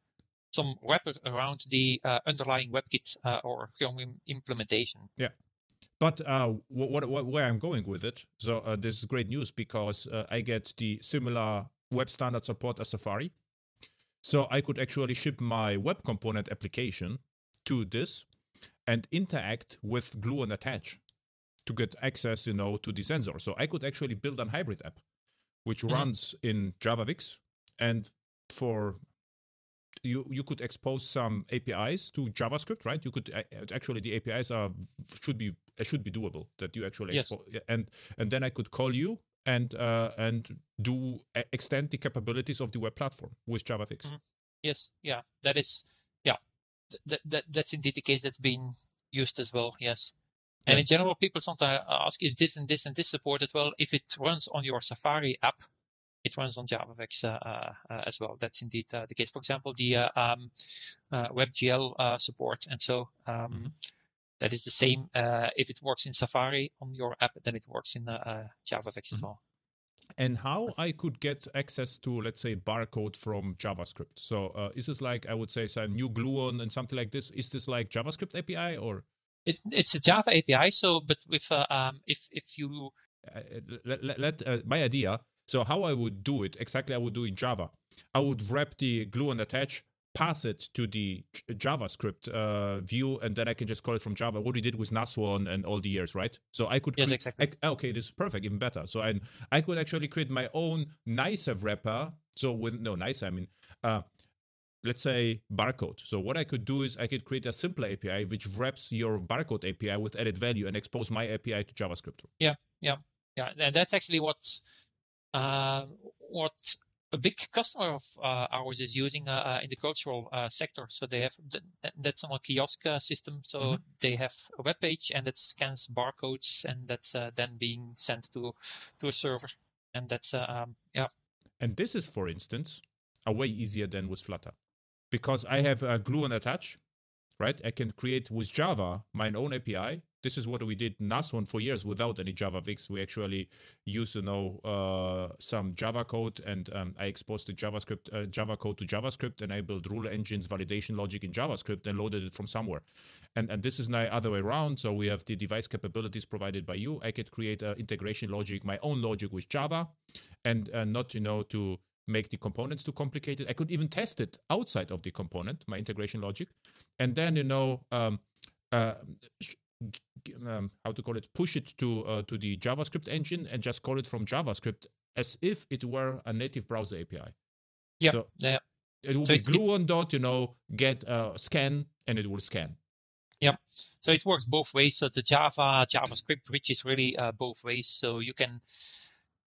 Speaker 2: some wrapper around the uh, underlying WebKit uh, or Chromium implementation.
Speaker 1: Yeah. But uh, what, what, where I'm going with it, so uh, this is great news because uh, I get the similar web standard support as Safari. So I could actually ship my web component application to this. and interact with Gluon Attach to get access, you know, to the sensor. So I could actually build a hybrid app, which mm-hmm. runs in JavaFX and for you you could expose some APIs to JavaScript, right? You could actually the APIs are should be should be doable that you actually
Speaker 2: yes.
Speaker 1: expose, and and then I could call you and uh, and do extend the capabilities of the web platform with JavaFX. Mm-hmm.
Speaker 2: Yes, yeah, that is yeah, that, that that's indeed the case that's been used as well. Yes. And yeah. in general, people sometimes ask, is this and this and this supported? Well, if it runs on your Safari app, it runs on JavaFX uh, uh, as well. That's indeed uh, the case. For example, the um, WebGL support. And so um, mm-hmm. that is the same. if it works in Safari on your app, then it works in JavaFX mm-hmm. as well
Speaker 1: and how I could get access to, let's say, barcode from JavaScript. So uh, is this like I would say some new Gluon and something like this? Is this like JavaScript API or?
Speaker 2: It, it's a Java API. So, but with uh, um, if if you
Speaker 1: uh, let, let, let uh, my idea. So how I would do it exactly, I would do in Java. I would wrap the Gluon Attach pass it to the JavaScript uh, view, and then I can just call it from Java. What we did with Nashorn and all the years, right? So I could
Speaker 2: yes, cre- exactly.
Speaker 1: I, okay, this is perfect, even better. So I I could actually create my own nicer wrapper. So with no nicer, I mean. Uh, let's say barcode. So what I could do is I could create a simpler API which wraps your barcode API with added value and expose my API to JavaScript.
Speaker 2: Yeah, yeah, yeah. And that's actually what what a big customer of uh, ours is using uh, uh in the cultural uh, sector. So they have th- that's on a kiosk uh, system. So mm-hmm. they have a web page and it scans barcodes and that's then being sent to to a server. And that's um, yeah.
Speaker 1: And this is, for instance, a way easier than with Flutter, because I have a Gluon Attach, right? I can create with Java my own API this is what we did Nashorn for years without any JavaFX. We actually used, you know, uh, some Java code, and um, I exposed the JavaScript uh, Java code to JavaScript, and I built rule engines, validation logic in JavaScript, and loaded it from somewhere. And and this is now other way around. So we have the device capabilities provided by you. I could create a integration logic, my own logic with Java, and uh, not you know to make the components too complicated. I could even test it outside of the component, my integration logic, and then you know. Um, uh, um, how to call it push it to uh, to the javascript engine and just call it from javascript as if it were a native browser api
Speaker 2: yeah so yeah
Speaker 1: it will so be it, glue on dot you know get a scan and it will scan.
Speaker 2: Yeah. So it works both ways. So the java javascript which is really uh, both ways. So you can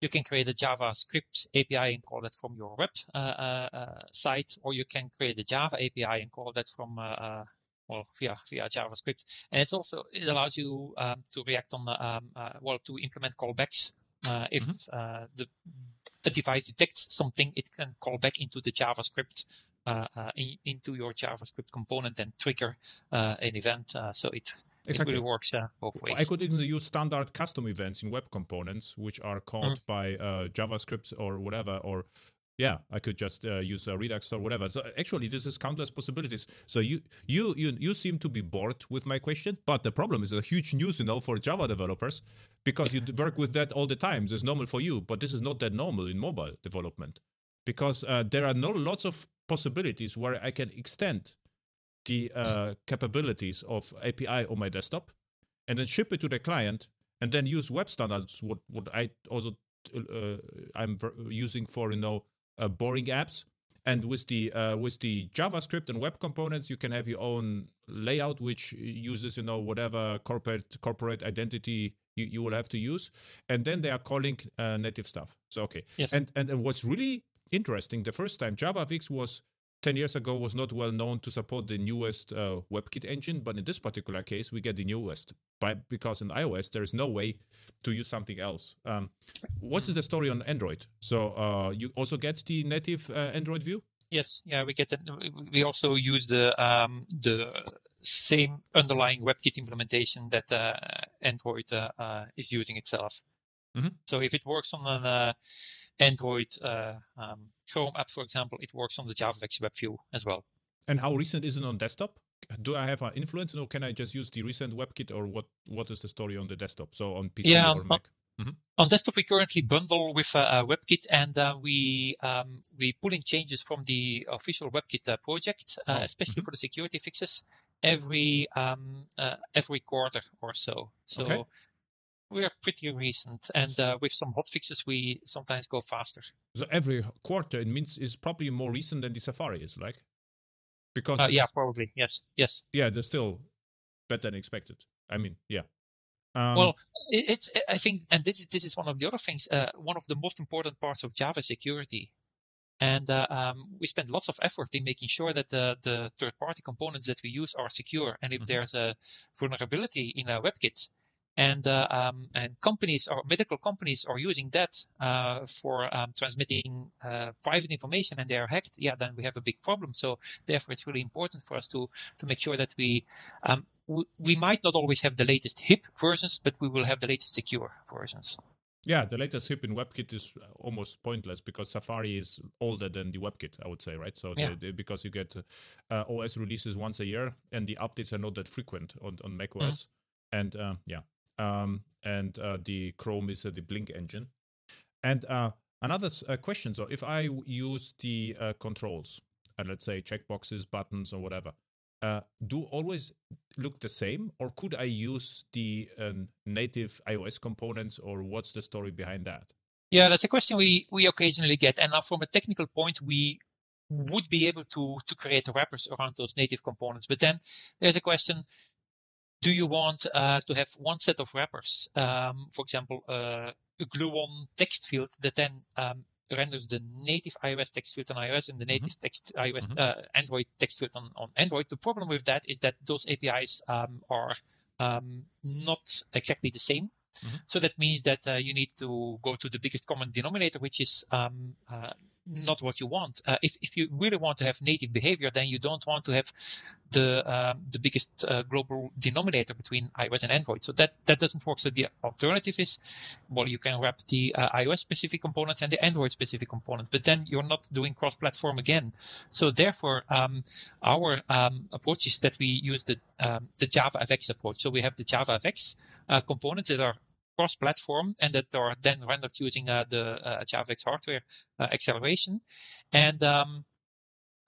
Speaker 2: you can create a JavaScript API and call that from your web uh, uh, uh site, or you can create a Java API and call that from uh, well via via JavaScript, and it also it allows you um, to react on the um, uh, well to implement callbacks uh, if mm-hmm. uh, the a device detects something, it can call back into the JavaScript uh, uh, in, into your JavaScript component and trigger uh, an event. so it Exactly. It really works uh, both ways.
Speaker 1: I could even use standard custom events in web components, which are called mm. by uh, JavaScript or whatever, or yeah i could just uh, use a redux or whatever. So actually this is countless possibilities. So you you you you seem to be bored with my question but the problem is a huge news you know for java developers because you work with that all the time. It's normal for you but this is not that normal in mobile development because uh, there are no lots of possibilities where i can extend the uh, capabilities of api on my desktop and then ship it to the client and then use web standards what what i also uh, i'm using for you know uh, boring apps. And with the uh, with the JavaScript and web components, you can have your own layout, which uses you know whatever corporate corporate identity you, you will have to use. And then they are calling uh, native stuff. So okay.
Speaker 2: Yes.
Speaker 1: And, and and what's really interesting, the first time JavaFX was 10 years ago was not well known to support the newest uh, WebKit engine, but in this particular case, we get the newest. By, because in iOS, there is no way to use something else. Um, what is the story on Android? So uh, you also get the native uh, Android view?
Speaker 2: Yes, yeah, we get that. We also use the um, the same underlying WebKit implementation that uh, Android uh, uh, is using itself. Mm-hmm. So if it works on an Android uh, um, Chrome app, for example, it works on the JavaFX web view as well.
Speaker 1: And how recent is it on desktop? Do I have an influence, or can I just use the recent WebKit, or what? What is the story on the desktop? So on PC
Speaker 2: yeah,
Speaker 1: or Mac?
Speaker 2: Mm-hmm. On desktop, we currently bundle with uh, WebKit, and uh, we um, we pull in changes from the official WebKit uh, project, uh, oh. especially mm-hmm. for the security fixes. every um, uh, every quarter or so. So
Speaker 1: Okay.
Speaker 2: We are pretty recent, and uh, with some hot fixes, we sometimes go faster.
Speaker 1: So every quarter it means is probably more recent than the Safari is, like because
Speaker 2: Uh, yeah, probably yes, yes.
Speaker 1: yeah, they're still better than expected. I mean, yeah. Um,
Speaker 2: well, it's I think, and this is this is one of the other things. Uh, one of the most important parts of Java security, and uh, um, we spend lots of effort in making sure that the the third party components that we use are secure. And if
Speaker 1: Mhm.
Speaker 2: there's a vulnerability in a WebKit, and uh, um, and companies or medical companies are using that uh, for um, transmitting uh, private information and they are hacked, yeah, then we have a big problem. So therefore, it's really important for us to to make sure that we um, we, we might not always have the latest hip versions, but we will have the latest secure versions.
Speaker 1: yeah, the latest hip in WebKit is almost pointless because Safari is older than the WebKit, I would say, right? So
Speaker 2: Yeah.
Speaker 1: the, the, because you get uh, OS releases once a year, and the updates are not that frequent on on Mac
Speaker 2: Mm-hmm.
Speaker 1: And uh, yeah, um, and uh, the Chrome is uh, the Blink engine, and uh, another uh, question. So if I use the uh, controls, and let's say checkboxes, buttons, or whatever. Uh, do always look the same, or could I use the native iOS components, or what's the story behind that?
Speaker 2: Yeah, that's a question we we occasionally get, and from a technical point, we would be able to to create wrappers around those native components. But then there's a question: Do you want uh, to have one set of wrappers, um, for example, uh, a Gluon text field that then um, renders the native iOS text field on iOS and the native text iOS
Speaker 1: Mhm.
Speaker 2: uh, Android text field on, on Android? The problem with that is that those APIs um, are um, not exactly the same.
Speaker 1: Mhm.
Speaker 2: So that means that uh, you need to go to the biggest common denominator, which is um, uh, not what you want. Uh, if if you really want to have native behavior, then you don't want to have the um, the biggest uh, global denominator between iOS and Android. So that that doesn't work. So the alternative is, well, you can wrap the uh, iOS specific components and the Android specific components, but then you're not doing cross-platform again. So therefore, um, our um, approach is that we use the um, the JavaFX approach. So we have the JavaFX uh, components that are cross-platform and that are then rendered using uh, the uh, JavaFX hardware uh, acceleration. And um,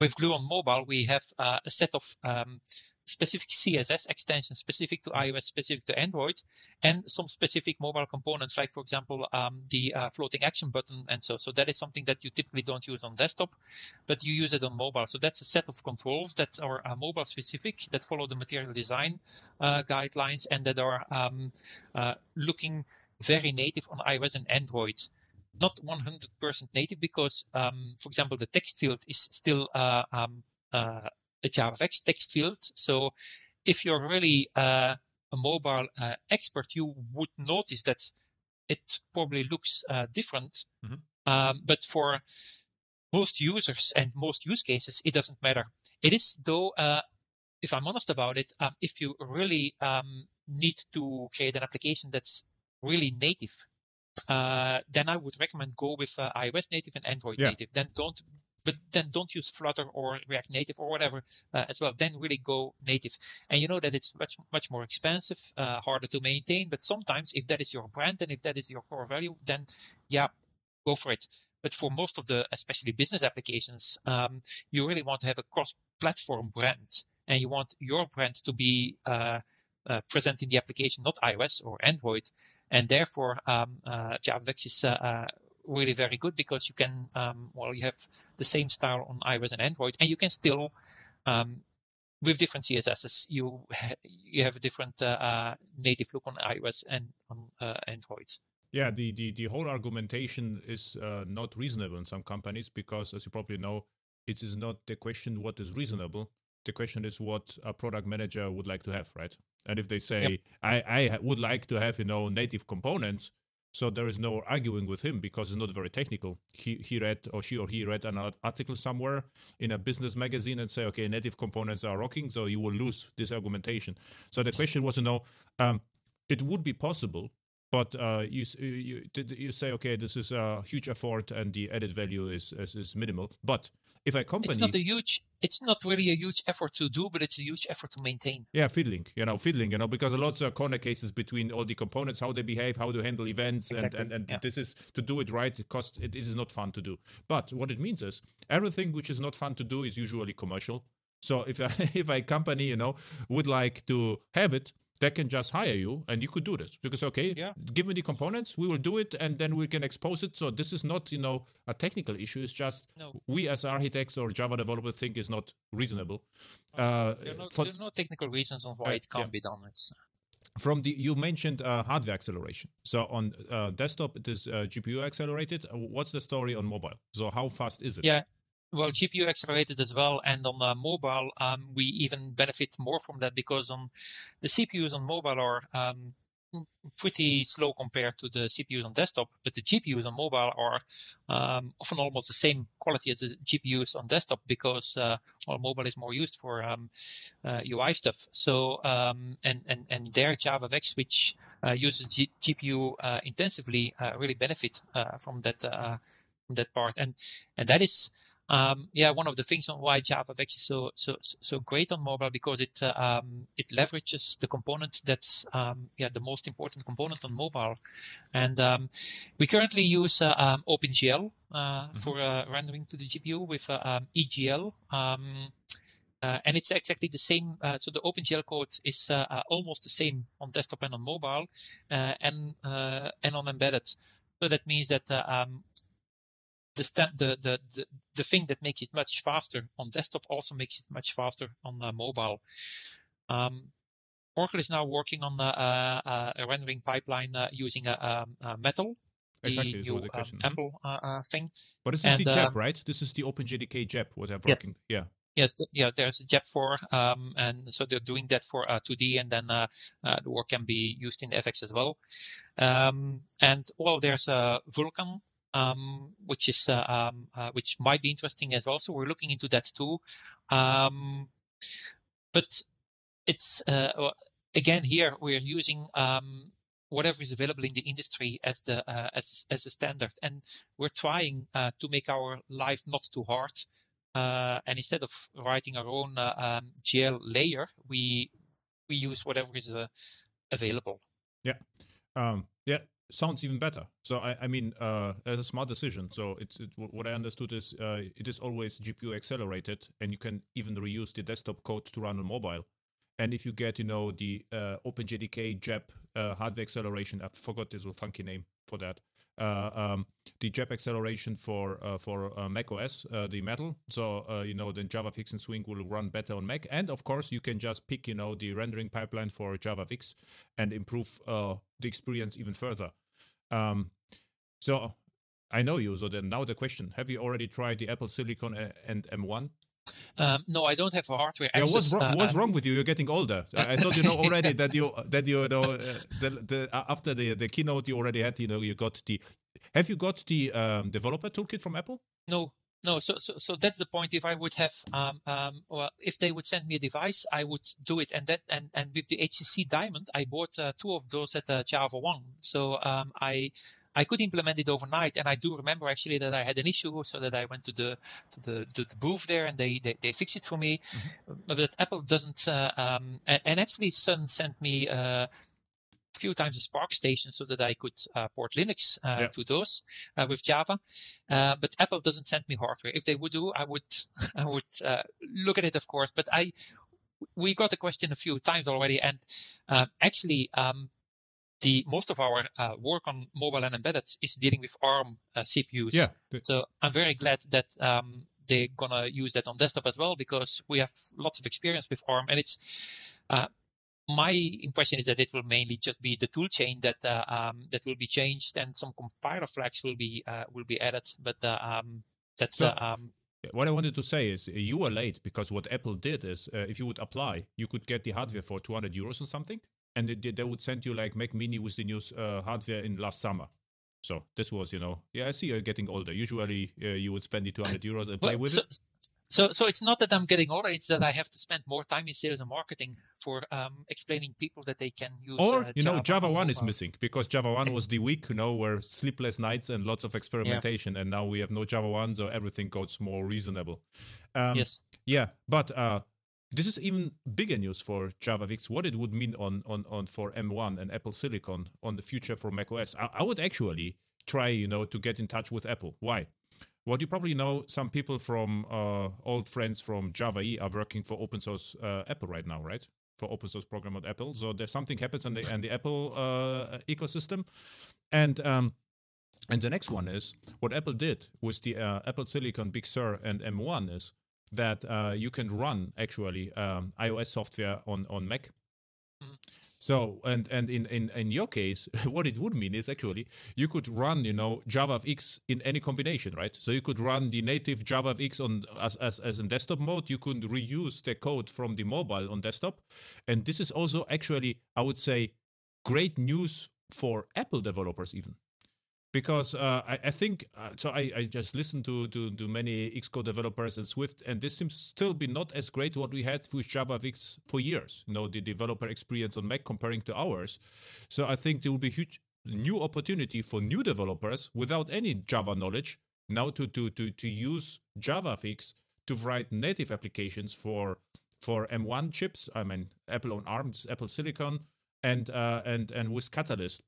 Speaker 2: with Gluon Mobile, we have a set of um, specific CSS extensions specific to iOS, specific to Android, and some specific mobile components, like for example um, the uh, floating action button, and so. So that is something that you typically don't use on desktop, but you use it on mobile. So that's a set of controls that are uh, mobile specific, that follow the material design uh, guidelines, and that are um, uh, looking very native on iOS and Android not 100% native because, um, for example, the text field is still uh, um, uh, a JavaFX text field. So if you're really uh, a mobile uh, expert, you would notice that it probably looks uh, different.
Speaker 1: Mhm.
Speaker 2: Um, but for most users and most use cases, it doesn't matter. It is though, uh, if I'm honest about it, um, if you really um, need to create an application that's really native, uh, then I would recommend go with uh, iOS native and Android
Speaker 1: Yeah.
Speaker 2: native. Then don't, but then don't use Flutter or React Native or whatever uh, as well. Then really go native. And you know that it's much much more expensive, uh, harder to maintain. But sometimes, if that is your brand and if that is your core value, then yeah, go for it. But for most of the, especially business applications, um, you really want to have a cross-platform brand, and you want your brand to be uh, uh, present in the application, not iOS or Android. And therefore, um, uh, JavaFX is uh, uh, really very good because you can, um, well, you have the same style on iOS and Android, and you can still, um, with different CSSs, you *laughs* you have a different uh, uh, native look on iOS and on uh, Android.
Speaker 1: Yeah, the, the, the whole argumentation is uh, not reasonable in some companies because, as you probably know, it is not the question what is reasonable. The question is what a product manager would like to have, right? And if they say, I, I would like to have, you know, native components, so there is no arguing with him because it's not very technical. He, he read, or she or he read an article somewhere in a business magazine and say, okay, native components are rocking, so you will lose this argumentation. So the question was, you know, um, it would be possible but uh, you, you you you say okay this is a huge effort and the added value is is, is minimal but if a company
Speaker 2: It's not a huge. It's not really a huge effort to do, but it's a huge effort to maintain.
Speaker 1: yeah fiddling you know fiddling you know because a lots of corner cases between all the components how they behave how to handle events
Speaker 2: Exactly,
Speaker 1: and and, and
Speaker 2: yeah.
Speaker 1: this is to do it right it costs it, this is not fun to do but what it means is everything which is not fun to do is usually commercial So if *laughs* if a company you know would like to have it, they can just hire you and you could do this. Because okay
Speaker 2: yeah.
Speaker 1: give me the components we will do it and then we can expose it. So this is not you know a technical issue. It's just
Speaker 2: no.
Speaker 1: we as architects or java developers think is not reasonable.
Speaker 2: Uh, there, no, for, no, technical reasons on why uh, it can't yeah. be done. It's
Speaker 1: from the you mentioned uh, hardware acceleration. So on uh, desktop it is uh, gpu accelerated. What's the story on mobile? So how fast is it?
Speaker 2: Yeah well, GPU accelerated as well, and on uh, mobile, um, we even benefit more from that because on the CPUs on mobile are um, pretty slow compared to the CPUs on desktop, but the GPUs on mobile are um, often almost the same quality as the GPUs on desktop because uh, well, mobile is more used for um, uh, UI stuff. So um, and and and their JavaFX, which uh, uses G- GPU uh, intensively, uh, really benefit uh, from that that part, and and that is um, yeah, one of the things on why JavaFX is so so so great on mobile because it uh, um, it leverages the component that's um, yeah the most important component on mobile, and um, we currently use uh, um, OpenGL uh, mm-hmm. for uh, rendering to the GPU with uh, um, EGL. Uh, and it's exactly the same. so the OpenGL code is almost the same on desktop and on mobile, and and on embedded. So that means that the, step, the, the, the, the thing that makes it much faster on desktop also makes it much faster on uh, mobile. Um, Oracle is now working on uh, uh, a rendering pipeline uh, using a, um, Metal,
Speaker 1: exactly,
Speaker 2: the new um,
Speaker 1: mm-hmm.
Speaker 2: Apple uh, thing.
Speaker 1: But this is and, the JEP, right? This is the OpenJDK JEP, what they're
Speaker 2: yes.
Speaker 1: working. Yeah.
Speaker 2: Yes, yeah, there's a JEP 4, um, and so they're doing that for uh, 2D, and then uh, uh, the work can be used in FX as well. Um, and well, there's a Vulkan um, which is uh, um, uh, which might be interesting as well. So we're looking into that too. Um, but it's uh, again here we're using um, whatever is available in the industry as the uh, as as a standard, and we're trying uh, to make our life not too hard. Uh, and instead of writing our own um, GL layer, we we use whatever is available.
Speaker 1: Yeah. Um, yeah, sounds even better. So I, I mean, uh, a smart decision. So it's it, what I understood is uh, it is always GPU accelerated, and you can even reuse the desktop code to run on mobile. And if you get, you know, the uh, OpenJDK JEP uh, hardware acceleration, I forgot this funky name for that. Uh, um, the JEP acceleration for uh, for uh, Mac OS, uh, the Metal. So uh, you know, then JavaFX and Swing will run better on Mac, and of course, you can just pick you know the rendering pipeline for JavaFX and improve uh, the experience even further. Um, so I know you. So then now the question: Have you already tried the Apple Silicon and M1?
Speaker 2: Um, no, I don't have a hardware.
Speaker 1: Yeah, what's, wrong, what's wrong with you? You're getting older. I thought you know already that you *laughs* that you know uh, the, the uh, after the the keynote you already had. You know you got the. Have you got the um, developer toolkit from Apple?
Speaker 2: No, no. So so so that's the point. If I would have um um well, if they would send me a device, I would do it. And that and and with the HTC Diamond, I bought uh, two of those at uh, JavaOne. So um I I could implement it overnight. And I do remember actually that I had an issue, so that I went to the to the, to the booth there and they, they, they fixed it for me. Mm-hmm. But Apple doesn't. Uh, um, and, and, actually, Sun sent me. Uh, few times a SPARCstation so that I could uh, port Linux uh, yeah. to those uh, with Java. Uh, but Apple doesn't send me hardware. If they would do, I would *laughs* I would uh, look at it, of course. But I we got the question a few times already, and uh, actually. Um, the most of our uh, work on mobile and embedded is dealing with ARM uh, CPUs.
Speaker 1: Yeah.
Speaker 2: So I'm very glad that um, they're gonna use that on desktop as well because we have lots of experience with ARM, and it's. Uh, my impression is that it will mainly just be the tool chain that uh, um, that will be changed, and some compiler flags will be uh, will be added. But uh, um, that's so, um,
Speaker 1: what I wanted to say is you were late because what Apple did is if you would apply, you could get the hardware for 200 euros or something and they, they would send you like Mac Mini with the new uh, hardware in last summer. So this was, you know, yeah, I see you're getting older. Usually uh, you would spend the 200 euros and play well, with
Speaker 2: so,
Speaker 1: it.
Speaker 2: So, so it's not that I'm getting older; it's that I have to spend more time in sales and marketing for um, explaining people that they can use.
Speaker 1: Or uh,
Speaker 2: you
Speaker 1: know, Java, One is missing because JavaOne was the week, you know, where sleepless nights and lots of experimentation, yeah. and now we have no JavaOne, so everything goes more reasonable.
Speaker 2: Um, yes.
Speaker 1: Yeah, but uh, this is even bigger news for JavaFX. What it would mean on on on for M1 and Apple Silicon on the future for macOS. I, I would actually try, you know, to get in touch with Apple. Why? What you probably know, some people from uh, old friends from Java E are working for open source uh, Apple right now, right? For open source program at Apple. So there's something happens in the, in the Apple uh, ecosystem, and um, and the next one is what Apple did with the uh, Apple Silicon Big Sur and M1 is that uh, you can run actually um, iOS software on on Mac. Mm-hmm. So and and in, in in your case, *laughs* what it would mean is actually you could run you know JavaFX in any combination, right? So you could run the native JavaFX on as as as in desktop mode. You could reuse the code from the mobile on desktop, and this is also actually I would say great news for Apple developers even because uh, I, I, think uh, so. I, I, just listened to, to, to many Xcode developers and Swift, and this seems still be not as great what we had with JavaFX for years. You know, the developer experience on Mac comparing to ours. So I think there will be huge new opportunity for new developers without any Java knowledge now to to to to use JavaFX to write native applications for for M1 chips. I mean, Apple on ARM, Apple Silicon, and uh, and and with Catalyst,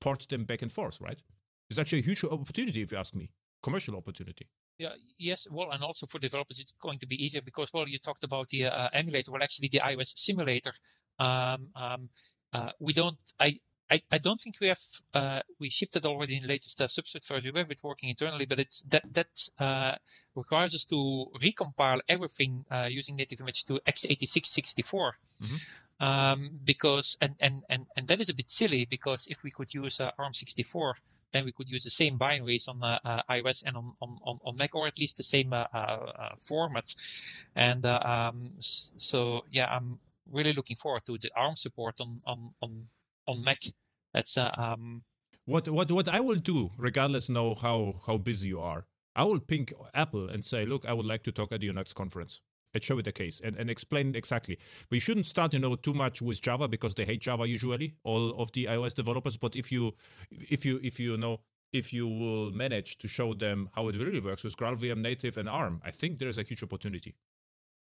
Speaker 1: port them back and forth, right? It's actually a huge opportunity, if you ask me, commercial opportunity.
Speaker 2: Yeah, yes. Well, and also for developers, it's going to be easier because, well, you talked about the uh, emulator. Well, actually, the iOS simulator. Um, um, uh, we don't. I, I, I don't think we have. Uh, we shipped it already in the latest uh, Substrate version. We have it working internally, but it's that that uh, requires us to recompile everything uh, using native image to x86 Mm-hmm. Um, because and, and and and that is a bit silly because if we could use ARM64 then we could use the same binaries on uh, uh, iOS and on, on, on Mac, or at least the same uh, format. And um, so, yeah, I'm really looking forward to the ARM support on on on, on Mac. That's um,
Speaker 1: what what what I will do, regardless know how how busy you are. I will ping Apple and say, look, I would like to talk at your next conference and show it the case and, and explain exactly. We shouldn't start, you know, too much with Java because they hate Java usually, all of the iOS developers. But if you if you if you know if you will manage to show them how it really works with GraalVM native and ARM, I think there is a huge opportunity.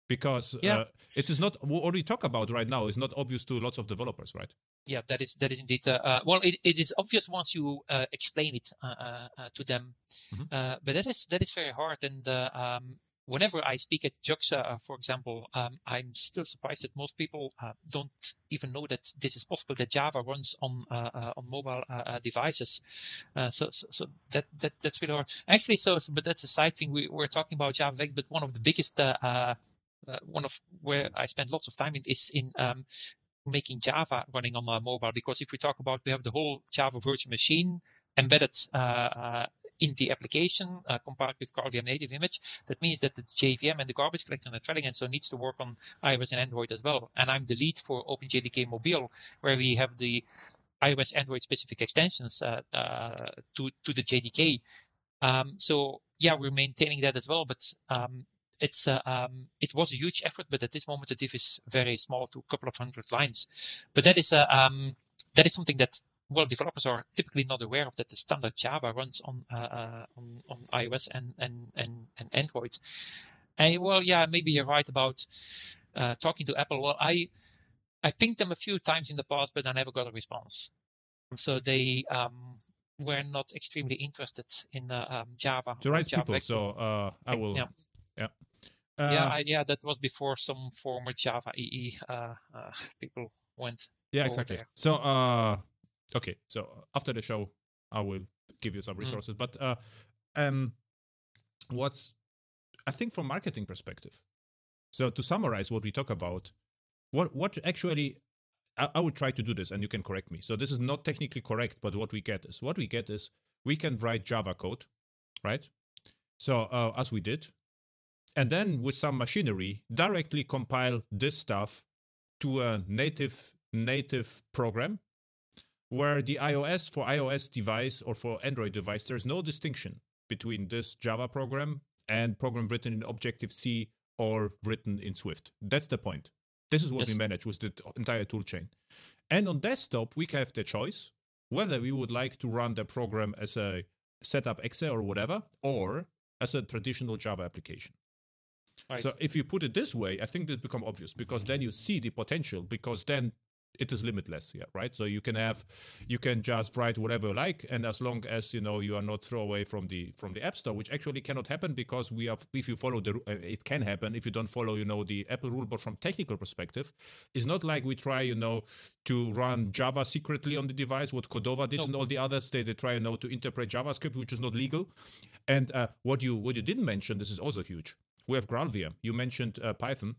Speaker 1: Because yeah. uh, it is not what we talk about right now is not obvious to lots of developers, right?
Speaker 2: Yeah, that is that is indeed. Uh, uh, well, it, it is obvious once you uh, explain it uh, uh, to them, mm-hmm. but that is that is very hard. And um, whenever I speak at JUXA, uh, for example, um, I'm still surprised that most people uh, don't even know that this is possible. That Java runs on uh, uh on mobile uh, uh, devices. so, so, so, that that that's really hard. Actually, so, so but that's a side thing. We, we're talking about JavaFX, but one of the biggest, one of where I spend lots of time in is in um, making Java running on mobile. Because if we talk about, we have the whole Java virtual machine embedded in the application uh, compared with GraalVM native image. That means that the JVM and the garbage collector and the threading and so needs to work on iOS and Android as well. And I'm the lead for OpenJDK Mobile, where we have the iOS Android specific extensions uh, uh, to to the JDK. Um, so yeah, we're maintaining that as well, but um, it's uh, um, it was a huge effort, but at this moment the diff is very small to a couple of hundred lines. But that is uh, um, that is something that well, developers are typically not aware of that the standard Java runs on uh, uh, on, on, iOS and, and, and, and Android. And well, yeah, maybe you're right about uh, talking to Apple. Well, I I pinged them a few times in the past, but I never got a response. So they um, were not extremely interested in uh, um, Java.
Speaker 1: The right Java people. So uh, I will. Yeah. Yeah.
Speaker 2: yeah, I, yeah, that was before some former Java EE people went.
Speaker 1: Yeah, exactly. There. So, uh, Okay, so after the show, I will give you some mm. resources. Mm. But uh, um, what's I think from marketing perspective. So to summarize what we talk about, what what actually I, I would try to do this, and you can correct me. So this is not technically correct, but what we get is what we get is we can write Java code, right? So uh, as we did, and then with some machinery directly compile this stuff to a native native program where the iOS for iOS device or for Android device, there's no distinction between this Java program and program written in Objective C or written in Swift. That's the point. This is what yes. we manage with the entire toolchain. And on desktop, we have the choice whether we would like to run the program as a setup exe or whatever, or as a traditional Java application. Right. So if you put it this way, I think this become obvious because then you see the potential because then it is limitless yeah right? So you can have you can just write whatever you like and as long as you know you are not throw away from the from the app store which actually cannot happen because we have if you follow the uh, it can happen if you don't follow you know the apple rule but from technical perspective. It's not like we try you know to run java secretly on the device what cordova did and all the others. They, they try you know to interpret javascript which is not legal. And uh, what you what you didn't mention this is also huge. We have GraalVM. You mentioned uh, Python.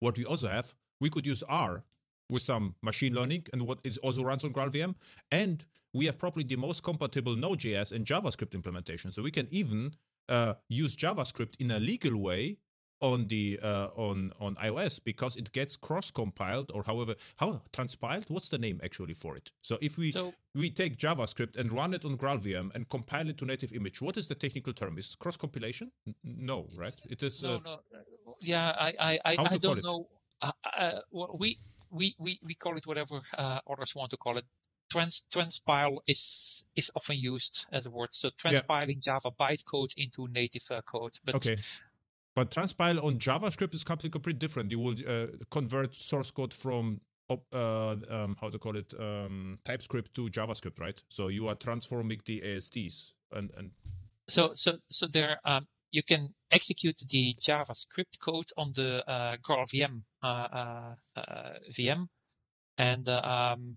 Speaker 1: What we also have, we could use R with some machine learning and what is also runs on GraalVM. And we have probably the most compatible Node.js and JavaScript implementation. So we can even uh, use JavaScript in a legal way on the uh, on on iOS because it gets cross compiled or however how transpiled? What's the name actually for it? So if we so, we take javascript and run it on graalvm and compile it to native image what is the technical term? Is cross compilation no right? It is
Speaker 2: no uh, no. Yeah i i i, I don't know. Uh, uh, we we we we call it whatever uh, others want to call it trans transpile is is often used as a word. So transpiling yeah. Java bytecode into native uh, code.
Speaker 1: But okay. But transpile on JavaScript is completely, different. You will uh, convert source code from uh, um, how to call it um, TypeScript to JavaScript, right? So you are transforming the ASTs and and.
Speaker 2: So so so there um, you can execute the JavaScript code on the uh, GraalVM uh, uh, uh VM, and uh, um,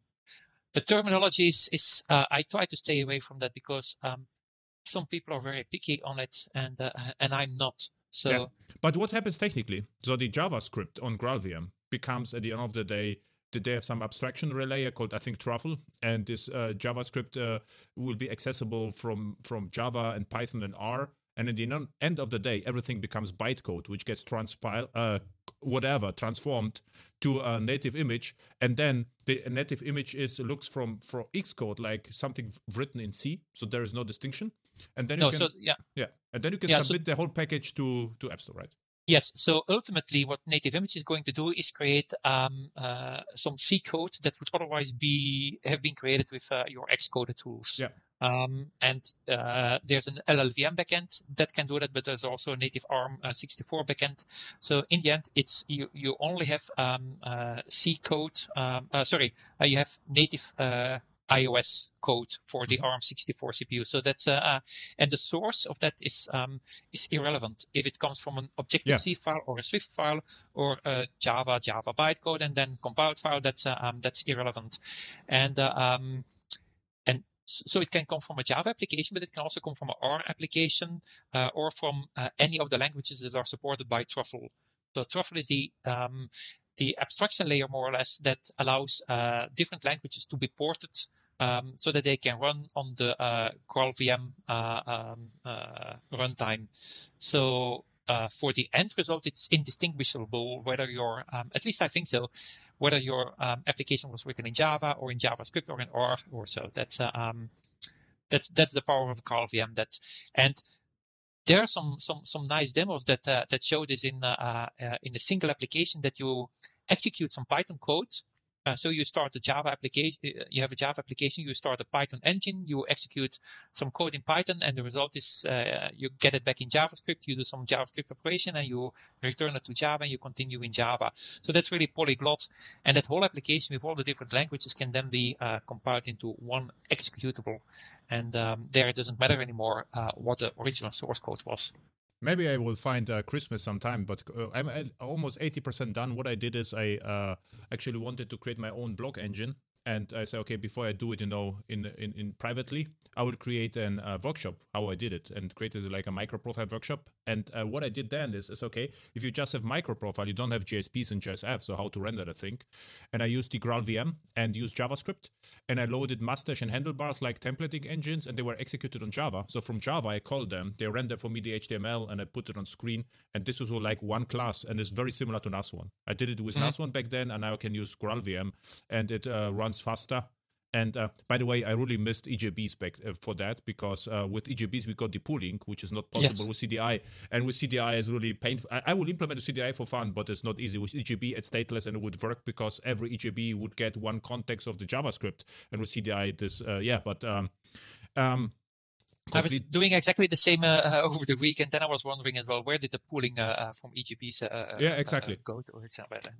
Speaker 2: the terminology is, is I try to stay away from that because um, some people are very picky on it, and and I'm not. So, yeah.
Speaker 1: but what happens technically? So the JavaScript on GraalVM becomes at the end of the day they have some abstraction layer called I think Truffle, and this uh, JavaScript uh, will be accessible from from Java and Python and R. And at the end of the day, everything becomes bytecode, which gets transpiled, uh, whatever, transformed to a native image, and then the native image is looks from for Xcode like something written in C, so there is no distinction. And then you can, so, yeah, yeah, and then you can yeah, submit so, the whole package to to App Store, right?
Speaker 2: Yes. So ultimately, what Native Image is going to do is create um, uh, some C code that would otherwise be have been created with uh, your Xcode tools.
Speaker 1: Yeah.
Speaker 2: Um, and uh, there's an LLVM backend that can do that, but there's also a native ARM64 uh, backend. So in the end, it's you you only have um, uh, C code. Um, uh, sorry, you have native iOS code for the mm-hmm. ARM64 CPU. So that's uh, uh, and the source of that is um, is irrelevant if it comes from an Objective C file or a Swift file or a Java Java bytecode and then compiled file. That's uh, um, that's irrelevant, and uh, um, and so it can come from a Java application, but it can also come from an R application uh, or from uh, any of the languages that are supported by Truffle. So Truffle is the um, the abstraction layer more or less that allows uh, different languages to be ported um, so that they can run on the uh, GraalVM uh, um, uh, runtime. So uh, for the end result, it's indistinguishable whether your, um, at least I think so, whether your um, application was written in Java or in JavaScript or in R or so. That's uh, um, that's that's the power of GraalVM. That and there are some some some nice demos that uh, that show this in uh, uh, in a single application that you execute some Python code uh, so you start a Java application, uh, you have a Java application, you start a Python engine, you execute some code in Python, and the result is uh, you get it back in JavaScript, you do some JavaScript operation, and you return it to Java, and you continue in Java. So that's really polyglot, and that whole application with all the different languages can then be uh, compiled into one executable. And um, there it doesn't matter anymore uh, what the original source code was.
Speaker 1: Maybe I will find uh, Christmas sometime, but uh, I'm almost 80% done. What I did is I uh, actually wanted to create my own blog engine and I say, okay, before I do it, you know, in in, in privately, I would create an uh, workshop how I did it and created like a micro profile workshop. And uh, what I did then is, is okay, if you just have micro profile, you don't have JSPs and JSF, so how to render the thing. And I used the GraalVM and used JavaScript, and I loaded mustache and handlebars like templating engines, and they were executed on Java. So from Java, I called them, they render for me the HTML, and I put it on screen. And this was all like one class, and it's very similar to Nashorn. I did it with mm-hmm. Nashorn back then, and now I can use GraalVM, and it uh, runs runs faster. And uh, by the way, I really missed EJBs back uh, for that because uh, with EJBs we got the pooling, which is not possible yes. with CDI. And with CDI, it's really painful. I, I will implement a CDI for fun, but it's not easy. With EJB, it's stateless and it would work because every EJB would get one context of the JavaScript. And with CDI, this, uh, yeah, but um, um,
Speaker 2: I was doing exactly the same uh, uh, over the weekend. Then I was wondering as well, where did the pooling uh, uh from EJBs uh,
Speaker 1: yeah exactly
Speaker 2: go to?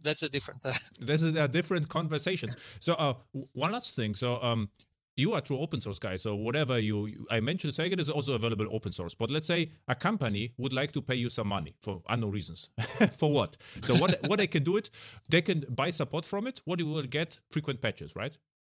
Speaker 2: That's a different. *laughs*
Speaker 1: this is a different conversations. So one last thing. So um, you are true open source guy. So whatever you, you I mentioned, SciGet is also available open source. But let's say a company would like to pay you some money for unknown reasons. *laughs* for what? So what *laughs* what they can do it, they can buy support from it. What you will get frequent patches, right?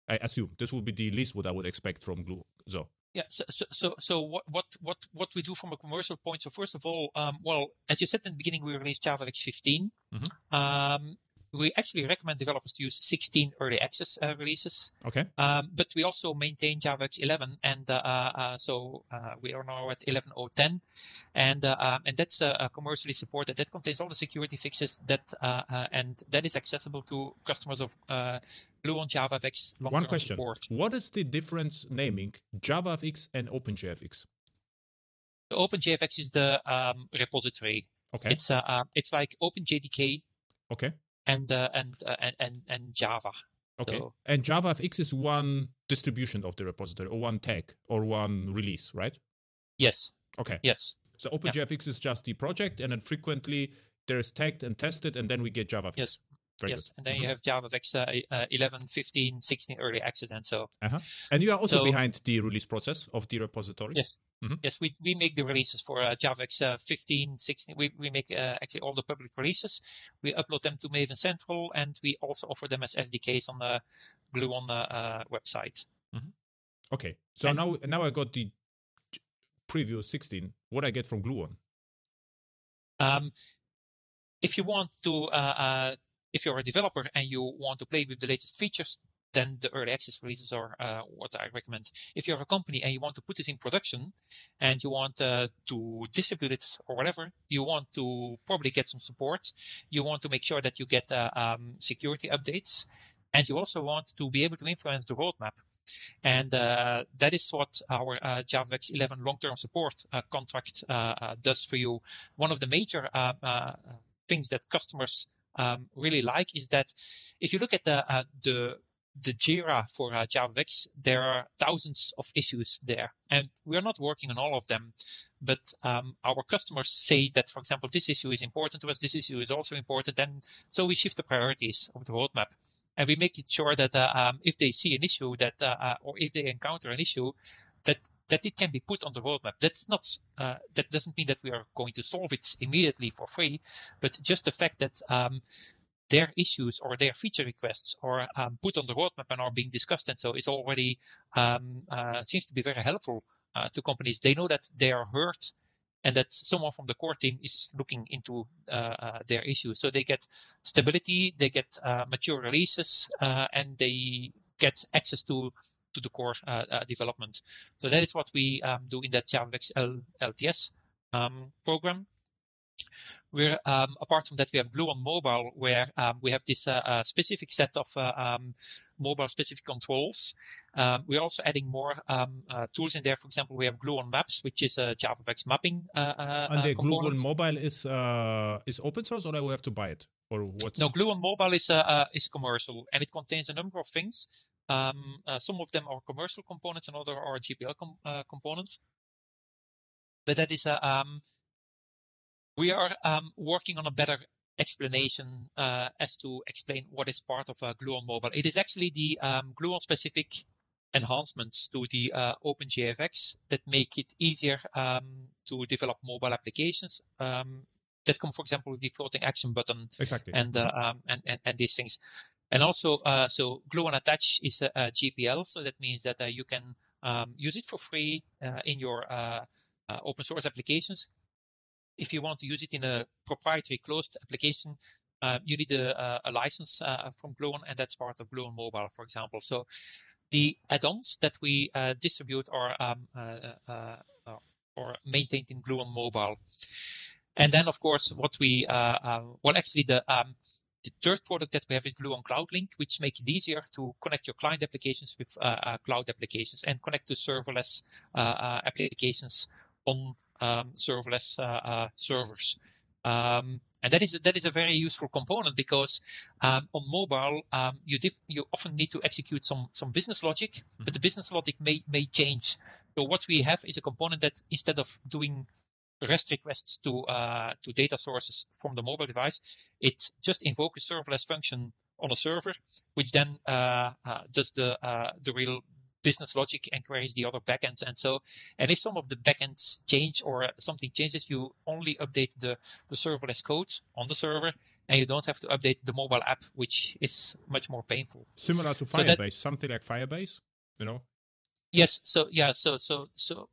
Speaker 1: I assume this would be the least what I would expect from Gluon. So
Speaker 2: yeah. So, so, so, so what, what, what, what we do from a commercial point. So first of all, um, well, as you said in the beginning, we released JavaFX 15. Mm-hmm. Um, we actually recommend developers to use 16 early access uh, releases.
Speaker 1: Okay.
Speaker 2: Um, but we also maintain JavaFX 11, and uh, uh, so uh, we are now at 11.010, and uh, um, and that's uh, commercially supported. That contains all the security fixes that and that is accessible to customers of Gluon JavaFX.
Speaker 1: One question: support. What is the difference naming JavaFX and OpenJFX?
Speaker 2: The OpenJFX is the um, repository.
Speaker 1: Okay.
Speaker 2: It's uh, it's like OpenJDK.
Speaker 1: Okay
Speaker 2: and uh, and, uh, and and and Java.
Speaker 1: Okay. So, and JavaFX is one distribution of the repository, or one tag, or one release, right?
Speaker 2: Yes.
Speaker 1: Okay.
Speaker 2: Yes.
Speaker 1: So OpenJFX yeah. is just the project, and then frequently there is tagged and tested, and then we get JavaFX.
Speaker 2: Yes. Very yes, good. and then mm-hmm. you have JavaFX uh, uh, 11, 15, 16 early access, and so.
Speaker 1: Uh-huh. And you are also so, behind the release process of the repository.
Speaker 2: Yes, mm-hmm. yes, we, we make the releases for uh, JavaFX uh, 15, 16. We we make uh, actually all the public releases. We upload them to Maven Central, and we also offer them as SDKs on the Glue Gluon uh, website.
Speaker 1: Mm-hmm. Okay, so and, now now I got the preview 16. What I get from Gluon?
Speaker 2: Um, if you want to uh, uh, if you're a developer and you want to play with the latest features, then the early access releases are uh, what I recommend. If you're a company and you want to put this in production and you want uh, to distribute it or whatever, you want to probably get some support. You want to make sure that you get uh, um, security updates and you also want to be able to influence the roadmap. And uh, that is what our uh, JavaFX 11 long-term support uh, contract uh, does for you. One of the major things that customers um, really like is that if you look at the uh, the the Jira for uh, there are thousands of issues there, and we're not working on all of them. But um, our customers say that, for example, this issue is important to us, this issue is also important, and so we shift the priorities of the roadmap, and we make it sure that uh, um, if they see an issue that, uh, uh or if they encounter an issue, that that it can be put on the roadmap. That's not uh, that doesn't mean that we are going to solve it immediately for free, but just the fact that um, their issues or their feature requests are um, put on the roadmap and are being discussed, and so is already um, uh, seems to be very helpful uh, to companies. They know that they are heard. And that someone from the core team is looking into uh, uh, their issues, so they get stability, they get uh, mature releases, and they get access to to the core uh, uh, development. So that is what we um, do in that JavaFX L- LTS um, program. We're um, apart from that, we have Gluon Mobile, where um, we have this uh, uh, specific set of uh, um, mobile-specific controls. Um, we're also adding more um, uh, tools in there. For example, we have Gluon Maps, which is a JavaFX mapping.
Speaker 1: and the Gluon Mobile is is open source, or do we have to buy it, or what?
Speaker 2: No, Gluon Mobile is is commercial, and it contains a number of things. Um, uh, some of them are commercial components and other are GPL com- uh, components. But that is a, um, we are um, working on a better explanation uh, as to explain what is part of uh, Gluon Mobile. It is actually the um, Gluon specific enhancements to the uh, OpenJFX that make it easier um, to develop mobile applications um, that come, for example, with the floating action button
Speaker 1: exactly.
Speaker 2: and, uh, um, and, and, and these things. And also, uh, so Gluon Attach is a, a, GPL, so that means that uh, you can um, use it for free uh, in your uh, uh, open source applications. If you want to use it in a proprietary closed application, uh, you need a, a license from Gluon, and that's part of Gluon Mobile, for example. So the add-ons that we distribute are um, or maintained in Gluon Mobile. And then, of course, what we well, actually, the um, the third product that we have is Gluon Cloud Link, which makes it easier to connect your client applications with uh, uh, cloud applications and connect to serverless uh, applications on um, serverless servers. Um, and that is that is a very useful component because um, on mobile um, you diff- you often need to execute some some business logic, mm-hmm. but the business logic may may change So what we have is a component that instead of doing REST requests to uh, to data sources from the mobile device, it just invokes a serverless function on a server, which then uh, uh, does the uh, the real business logic and queries the other backends. And so, and if some of the backends change or something changes, you only update the the serverless code on the server, and you don't have to update the mobile app, which is much more painful.
Speaker 1: Similar to Firebase, so that, something like Firebase, you know.
Speaker 2: Yes. So yeah. So so so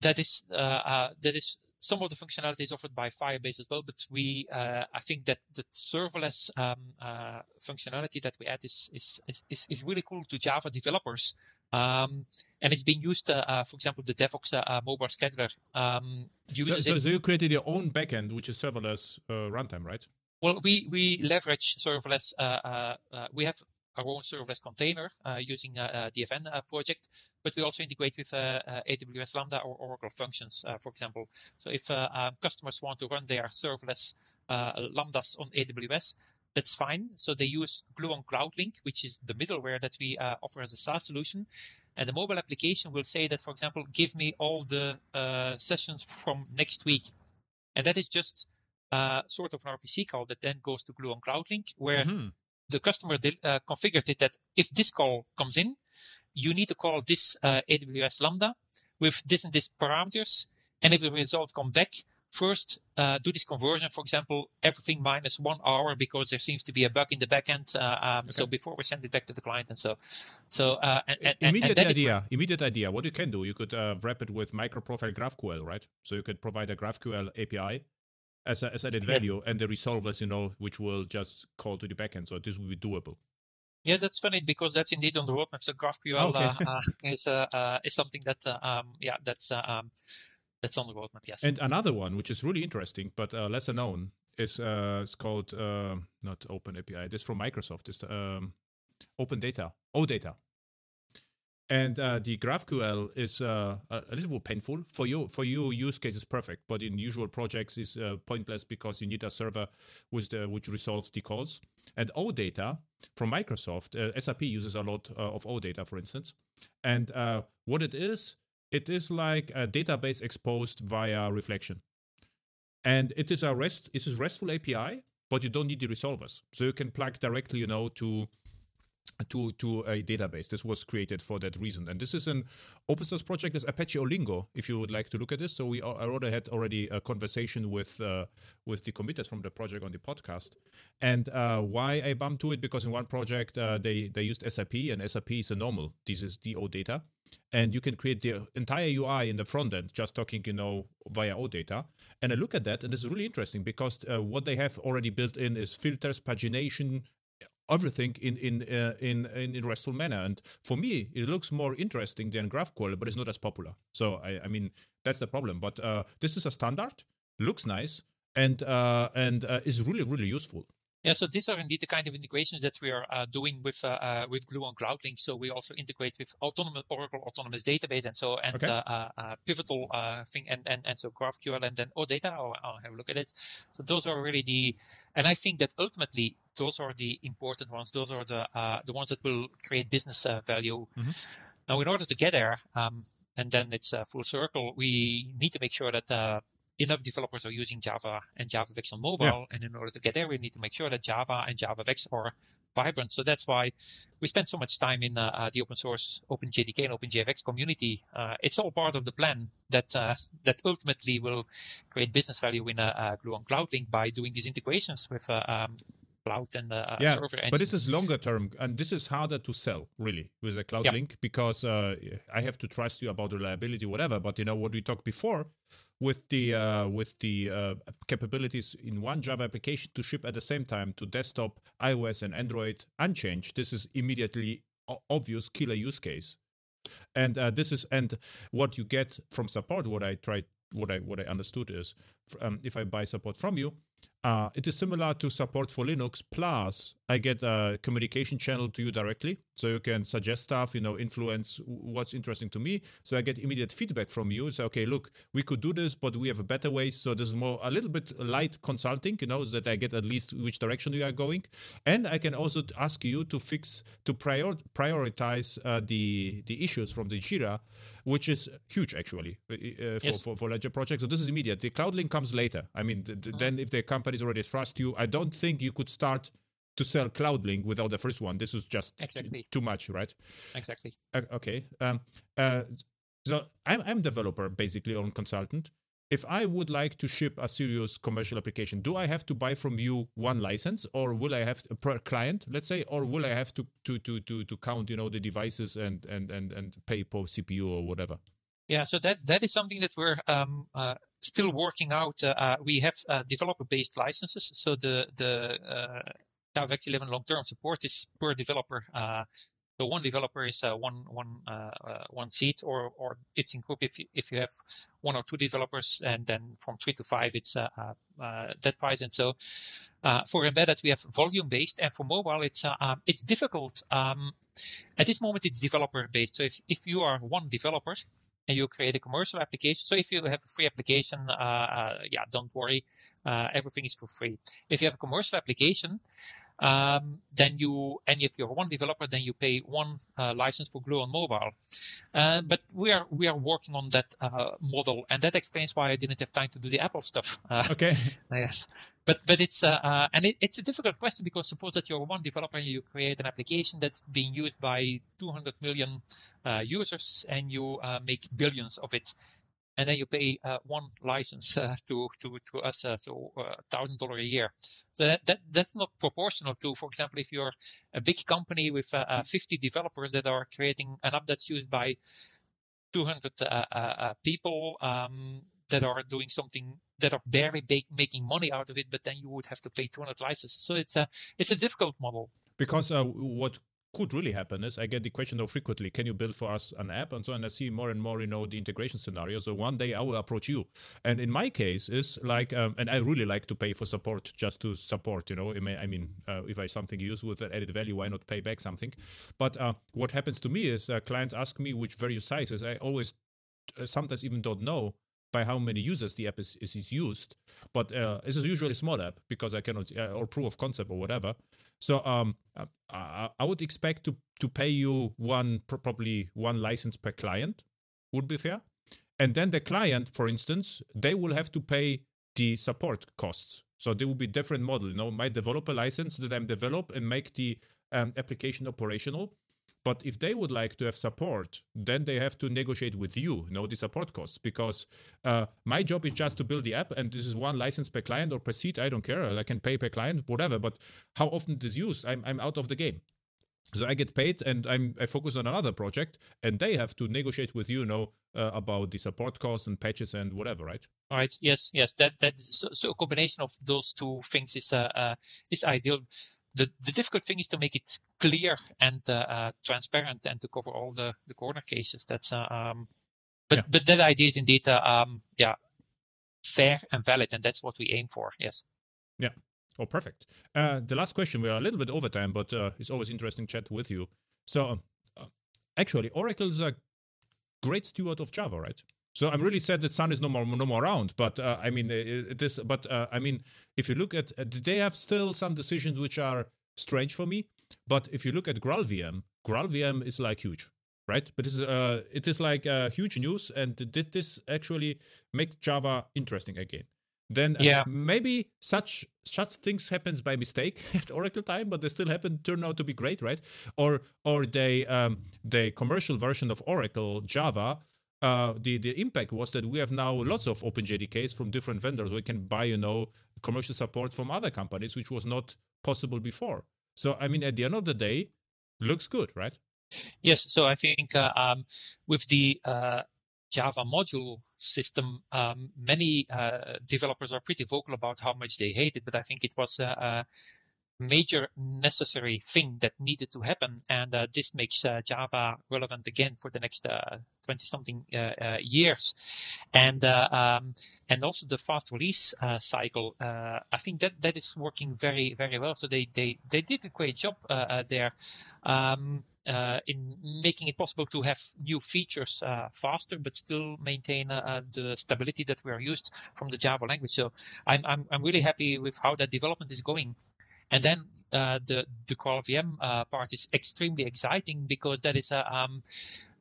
Speaker 2: that is uh, uh, that is some of the functionality is offered by Firebase as well, but we, uh, I think that the serverless um, uh, functionality that we add is, is, is, is really cool to Java developers. Um, and it's being used, uh, uh for example, the Devoxx uh, uh, mobile scheduler um,
Speaker 1: uses so, so, so, you created your own backend, which is serverless runtime, right?
Speaker 2: Well, we, we leverage serverless. we have our own serverless container uh, using uh, the Event uh, project, but we also integrate with AWS Lambda or Oracle Functions, for example. So if um, customers want to run their serverless Lambdas on AWS, that's fine. So they use Glue Gluon CloudLink, which is the middleware that we uh, offer as a SaaS solution. And the mobile application will say that, for example, give me all the uh, sessions from next week. And that is just uh, sort of an RPC call that then goes to Glue Gluon CloudLink, where mm-hmm the customer uh, configured it that if this call comes in, you need to call this uh, AWS Lambda with this and this parameters. And if the results come back, first uh, do this conversion, for example, everything minus one hour because there seems to be a bug in the backend. Uh, um, okay. So before we send it back to the client, and so, so uh, and, and,
Speaker 1: immediate and idea, immediate idea. What you can do, you could uh, wrap it with microprofile GraphQL, right? So you could provide a GraphQL API as, a, as added value yes. and the resolvers, you know, which will just call to the backend. So this will be doable.
Speaker 2: Yeah, that's funny because that's indeed on the roadmap. So GraphQL okay. uh, uh, is uh, uh, is something that uh, um, yeah that's uh, um, that's on the roadmap. Yes.
Speaker 1: And another one which is really interesting but lesser known is it's called not Open API. This from Microsoft. It's um, Open Data, OData. And uh, the GraphQL is uh, a little painful for you. For you, use case is perfect, but in usual projects is uh, pointless because you need a server the, which resolves the calls. And OData from Microsoft, uh, SAP uses a lot uh, of OData, for instance. And uh, what it is, it is like a database exposed via reflection. And it is a REST, it is RESTful API, but you don't need the resolvers. So you can plug directly, you know, to to to a database. This was created for that reason, and this is an open source project. Is Apache Olingo, if you would like to look at this. So we I already had already a conversation with uh, with the committers from the project on the podcast, and uh, why I bumped to it because in one project uh, they they used SAP and SAP is a normal. This is the data, and you can create the entire UI in the front end just talking you know via OData. And I look at that, and it's really interesting because uh, what they have already built in is filters, pagination, everything in in uh, in in restful manner. And for me, it looks more interesting than GraphQL, but it's not as popular. So I, I mean that's the problem. But uh, this is a standard, looks nice, and uh, and uh, is really really useful.
Speaker 2: Yeah, so these are indeed the kind of integrations that we are uh, doing with uh, uh, with Gluon CloudLink. So we also integrate with autonomous Oracle Autonomous Database and so and okay. Uh, uh, uh, Pivotal thing and, and and so GraphQL and then OData. I'll, I'll have a look at it. So those are really the, and I think that ultimately those are the important ones. Those are the the ones that will create business value. Mm-hmm. Now, in order to get there, um, and then it's a full circle, we need to make sure that enough developers are using Java and JavaFX on mobile. Yeah. And in order to get there, we need to make sure that Java and JavaFX are vibrant. So that's why we spend so much time in uh, uh the open source OpenJDK and OpenJFX community. Uh, it's all part of the plan that uh, that ultimately will create business value in uh, Gluon CloudLink by doing these integrations with um, cloud and uh, yeah, server engines.
Speaker 1: But this is longer term, and this is harder to sell really with a cloud yeah. link because uh, I have to trust you about reliability, whatever. But you know what we talked before with the uh, with the uh, capabilities in one Java application to ship at the same time to desktop, iOS, and Android unchanged. This is immediately obvious killer use case. And uh, this is and what you get from support. What I tried, what I what I understood is, um, if I buy support from you, uh, it is similar to support for Linux plus I get a communication channel to you directly, so you can suggest stuff, you know, influence what's interesting to me. So I get immediate feedback from you. Say, okay, look, we could do this, but we have a better way. So this is more a little bit light consulting, you know, so that I get at least which direction you are going, and I can also ask you to fix to prior, prioritize uh, the the issues from the Jira, which is huge actually uh, for, yes. for for larger projects. So this is immediate. The CloudLink comes later. I mean, th- th- uh-huh. then if the already trust you, I don't think you could start to sell CloudLink without the first one. This is just exactly. t- too much, right?
Speaker 2: Exactly.
Speaker 1: Uh, okay. Um, uh, so I'm I'm developer basically or consultant. If I would like to ship a serious commercial application, do I have to buy from you one license, or will I have to, per client, let's say, or will I have to to to to to count, you know, the devices and and and and pay per CPU or whatever?
Speaker 2: Yeah, so that that is something that we're um, uh, still working out. Uh, uh we have uh, developer-based licenses, so the the uh, Java 11 long-term support is per developer. Uh, so one developer is uh, one one one seat, or or it's in group if you, if you have one or two developers, and then from three to five it's that price. And so for embedded we have volume based, and for mobile it's um, it's difficult. Um, at this moment it's developer based. So if if you are one developer and you create a commercial application. So if you have a free application, uh, uh, yeah, don't worry, uh, everything is for free. If you have a commercial application, um, then you, and if you're one developer, then you pay one uh, license for Gluon Mobile. Uh, but we are we are working on that uh, model, and that explains why I didn't have time to do the Apple stuff.
Speaker 1: okay. *laughs*
Speaker 2: but but it's uh, and it, it's a difficult question because suppose that you're one developer and you create an application that's being used by 200 million uh, users and you uh, make billions of it and then you pay uh, one license uh, to to to us, uh, so uh, thousand dollar a year. So that, that that's not proportional to, for example, if you're a big company with uh, uh, 50 developers that are creating an app that's used by 200 people um, that are doing something that are barely big making money out of it, but then you would have to pay 200 licenses. So it's a it's a difficult model
Speaker 1: because what could really happen is I get the question though frequently, can you build for us an app and so on? I see more and more, you know, the integration scenario. So one day I will approach you. And in my case is like, um, and I really like to pay for support just to support, you know, I mean, uh, if I something use with added value, why not pay back something? But uh, what happens to me is uh, clients ask me which various sizes. I always uh, sometimes even don't know by how many users the app is, is, used. But uh, this is usually a small app because I cannot, uh, or proof of concept or whatever. So um, I, I would expect to to pay you one probably one license per client would be fair, and then the client, for instance, they will have to pay the support costs. So there will be different model. You know, my developer license that I'm develop and make the um, application operational but if they would like to have support, then they have to negotiate with you, you know, the support costs. Because uh, my job is just to build the app, and this is one license per client or per seat. I don't care. I can pay per client, whatever. But how often it is used, I'm, I'm out of the game. So I get paid, and I'm I focus on another project, and they have to negotiate with you, you know, uh, about the support costs and patches and whatever, right?
Speaker 2: All right. Yes. Yes. That that so, so a combination of those two things is uh, uh is ideal the, the difficult thing is to make it clear and uh, uh, transparent and to cover all the, the corner cases. That's uh, um, but yeah. but that idea is indeed uh, um, yeah fair and valid, and that's what we aim for. Yes.
Speaker 1: Yeah. Oh, perfect. Uh, the last question. We are a little bit over time, but uh, it's always interesting chat with you. So, actually, Oracle is a great steward of Java, right? So I'm really sad that Sun is no more no more around. But uh, I mean, it is. But uh, I mean, if you look at, uh, they have still some decisions which are strange for me. But if you look at GraalVM, GraalVM is like huge, right? But it's uh, it is like uh, huge news, and did this actually make Java interesting again? Then uh, yeah. maybe such such things happens by mistake *laughs* at Oracle time, but they still happen turn out to be great, right? Or or they um, the commercial version of Oracle Java uh, the the impact was that we have now lots of OpenJDKs from different vendors. We can buy, you know, commercial support from other companies, which was not possible before. So, I mean, at the end of the day, looks good, right?
Speaker 2: Yes. So I think uh, um, with the uh, Java module system, um, many uh, developers are pretty vocal about how much they hate it. But I think it was uh, uh, major necessary thing that needed to happen. And uh, this makes uh, Java relevant again for the next 20 something years. And, um, and also the fast release cycle. I think that that is working very, very well. So they, they, they did a great job there. Um, uh, in making it possible to have new features uh, faster, but still maintain uh, the stability that we are used from the Java language. So I'm, I'm, I'm really happy with how that development is going. And then uh, the the GraalVM uh, part is extremely exciting because that is a um,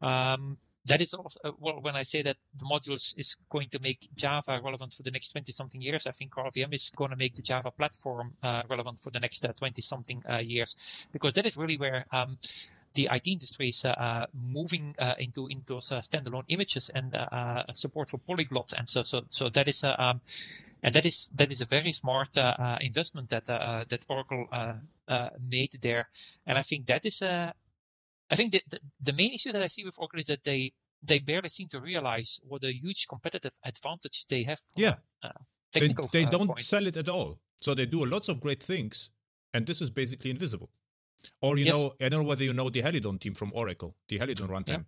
Speaker 2: um, that is also uh, well when I say that the modules is going to make Java relevant for the next 20 something years, I think GraalVM is going to make the Java platform uh, relevant for the next 20 something uh, years. Because that is really where um, the IT industry is uh, moving uh, into into those standalone images and support for polyglots and so so so that is um, and that is that is a very smart uh, uh, investment that uh, that Oracle made there. And I think that is a I think the, the, main issue that I see with Oracle is that they they barely seem to realize what a huge competitive advantage they have.
Speaker 1: Yeah, uh, they, they don't point. sell it at all. So they do lots of great things, and this is basically invisible. Or you yes. know, I don't know whether you know the Helidon team from Oracle, the Helidon runtime.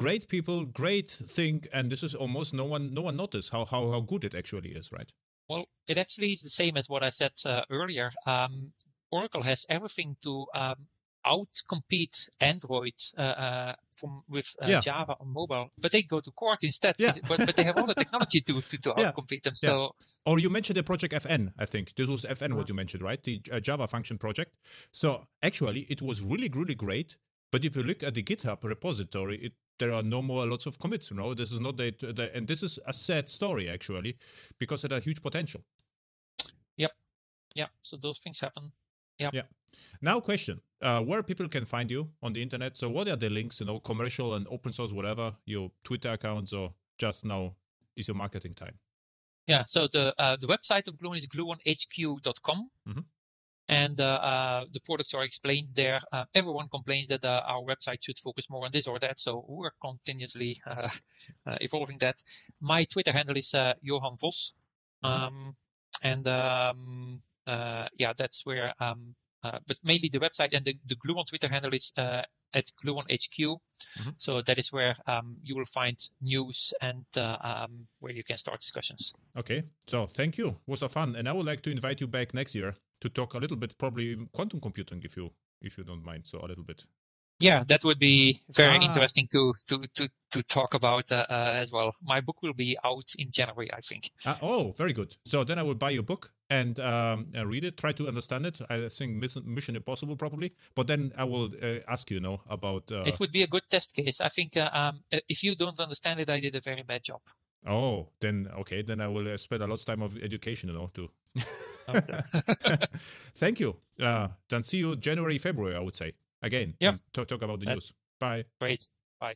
Speaker 1: Great people, great thing, and this is almost no one no one noticed how how how good it actually is, right?
Speaker 2: Well, it actually is the same as what I said uh, earlier. Um, Oracle has everything to um, outcompete Android uh, uh, from with uh, yeah. Java on mobile, but they go to court instead. Yeah. but, but they have all the *laughs* technology to to, to yeah. outcompete them. So,
Speaker 1: or you mentioned the project FN. I think this was FN what you mentioned, right? The uh, Java function project. So actually, it was really really great. But if you look at the GitHub repository, it there are no more lots of commits. You know, this is not the, and this is a sad story actually, because it had a huge potential.
Speaker 2: Yep, yeah. So those things happen. Yeah.
Speaker 1: Yeah. Now, question: uh, Where people can find you on the internet? So, what are the links? You know, commercial and open source, whatever. Your Twitter accounts, or just now is your marketing time.
Speaker 2: Yeah. So the uh, the website of Gluon is gluonhq.com. Mm-hmm and uh, uh, the products are explained there. Uh, everyone complains that our website should focus more on this or that, so we're continuously *laughs* evolving that. My Twitter handle is Johan Vos, mm-hmm. um, and um, yeah, that's where. Um, but mainly the website and the, the Gluon Twitter handle is at Gluon HQ. Mm-hmm. So that is where um, you will find news and uh, um, where you can start discussions.
Speaker 1: Okay. So thank you. It was a fun. And I would like to invite you back next year to talk a little bit, probably even quantum computing, if you if you don't mind. So a little bit.
Speaker 2: Yeah, that would be very ah. interesting to to to to talk about uh, uh, as well. My book will be out in January, I think.
Speaker 1: Uh, oh, very good. So then I will buy your book and um, read it, try to understand it. I think Mission Impossible probably, but then I will uh, ask you, know about. Uh,
Speaker 2: it would be a good test case. I think uh, um, if you don't understand it, I did a very bad job.
Speaker 1: Oh, then okay, then I will spend a lot of time of education, you know, too. *laughs* Thank you. Uh, then see you January, February, I would say. Again.
Speaker 2: Yeah.
Speaker 1: Talk, talk about the That's news. Bye.
Speaker 2: Great. Bye.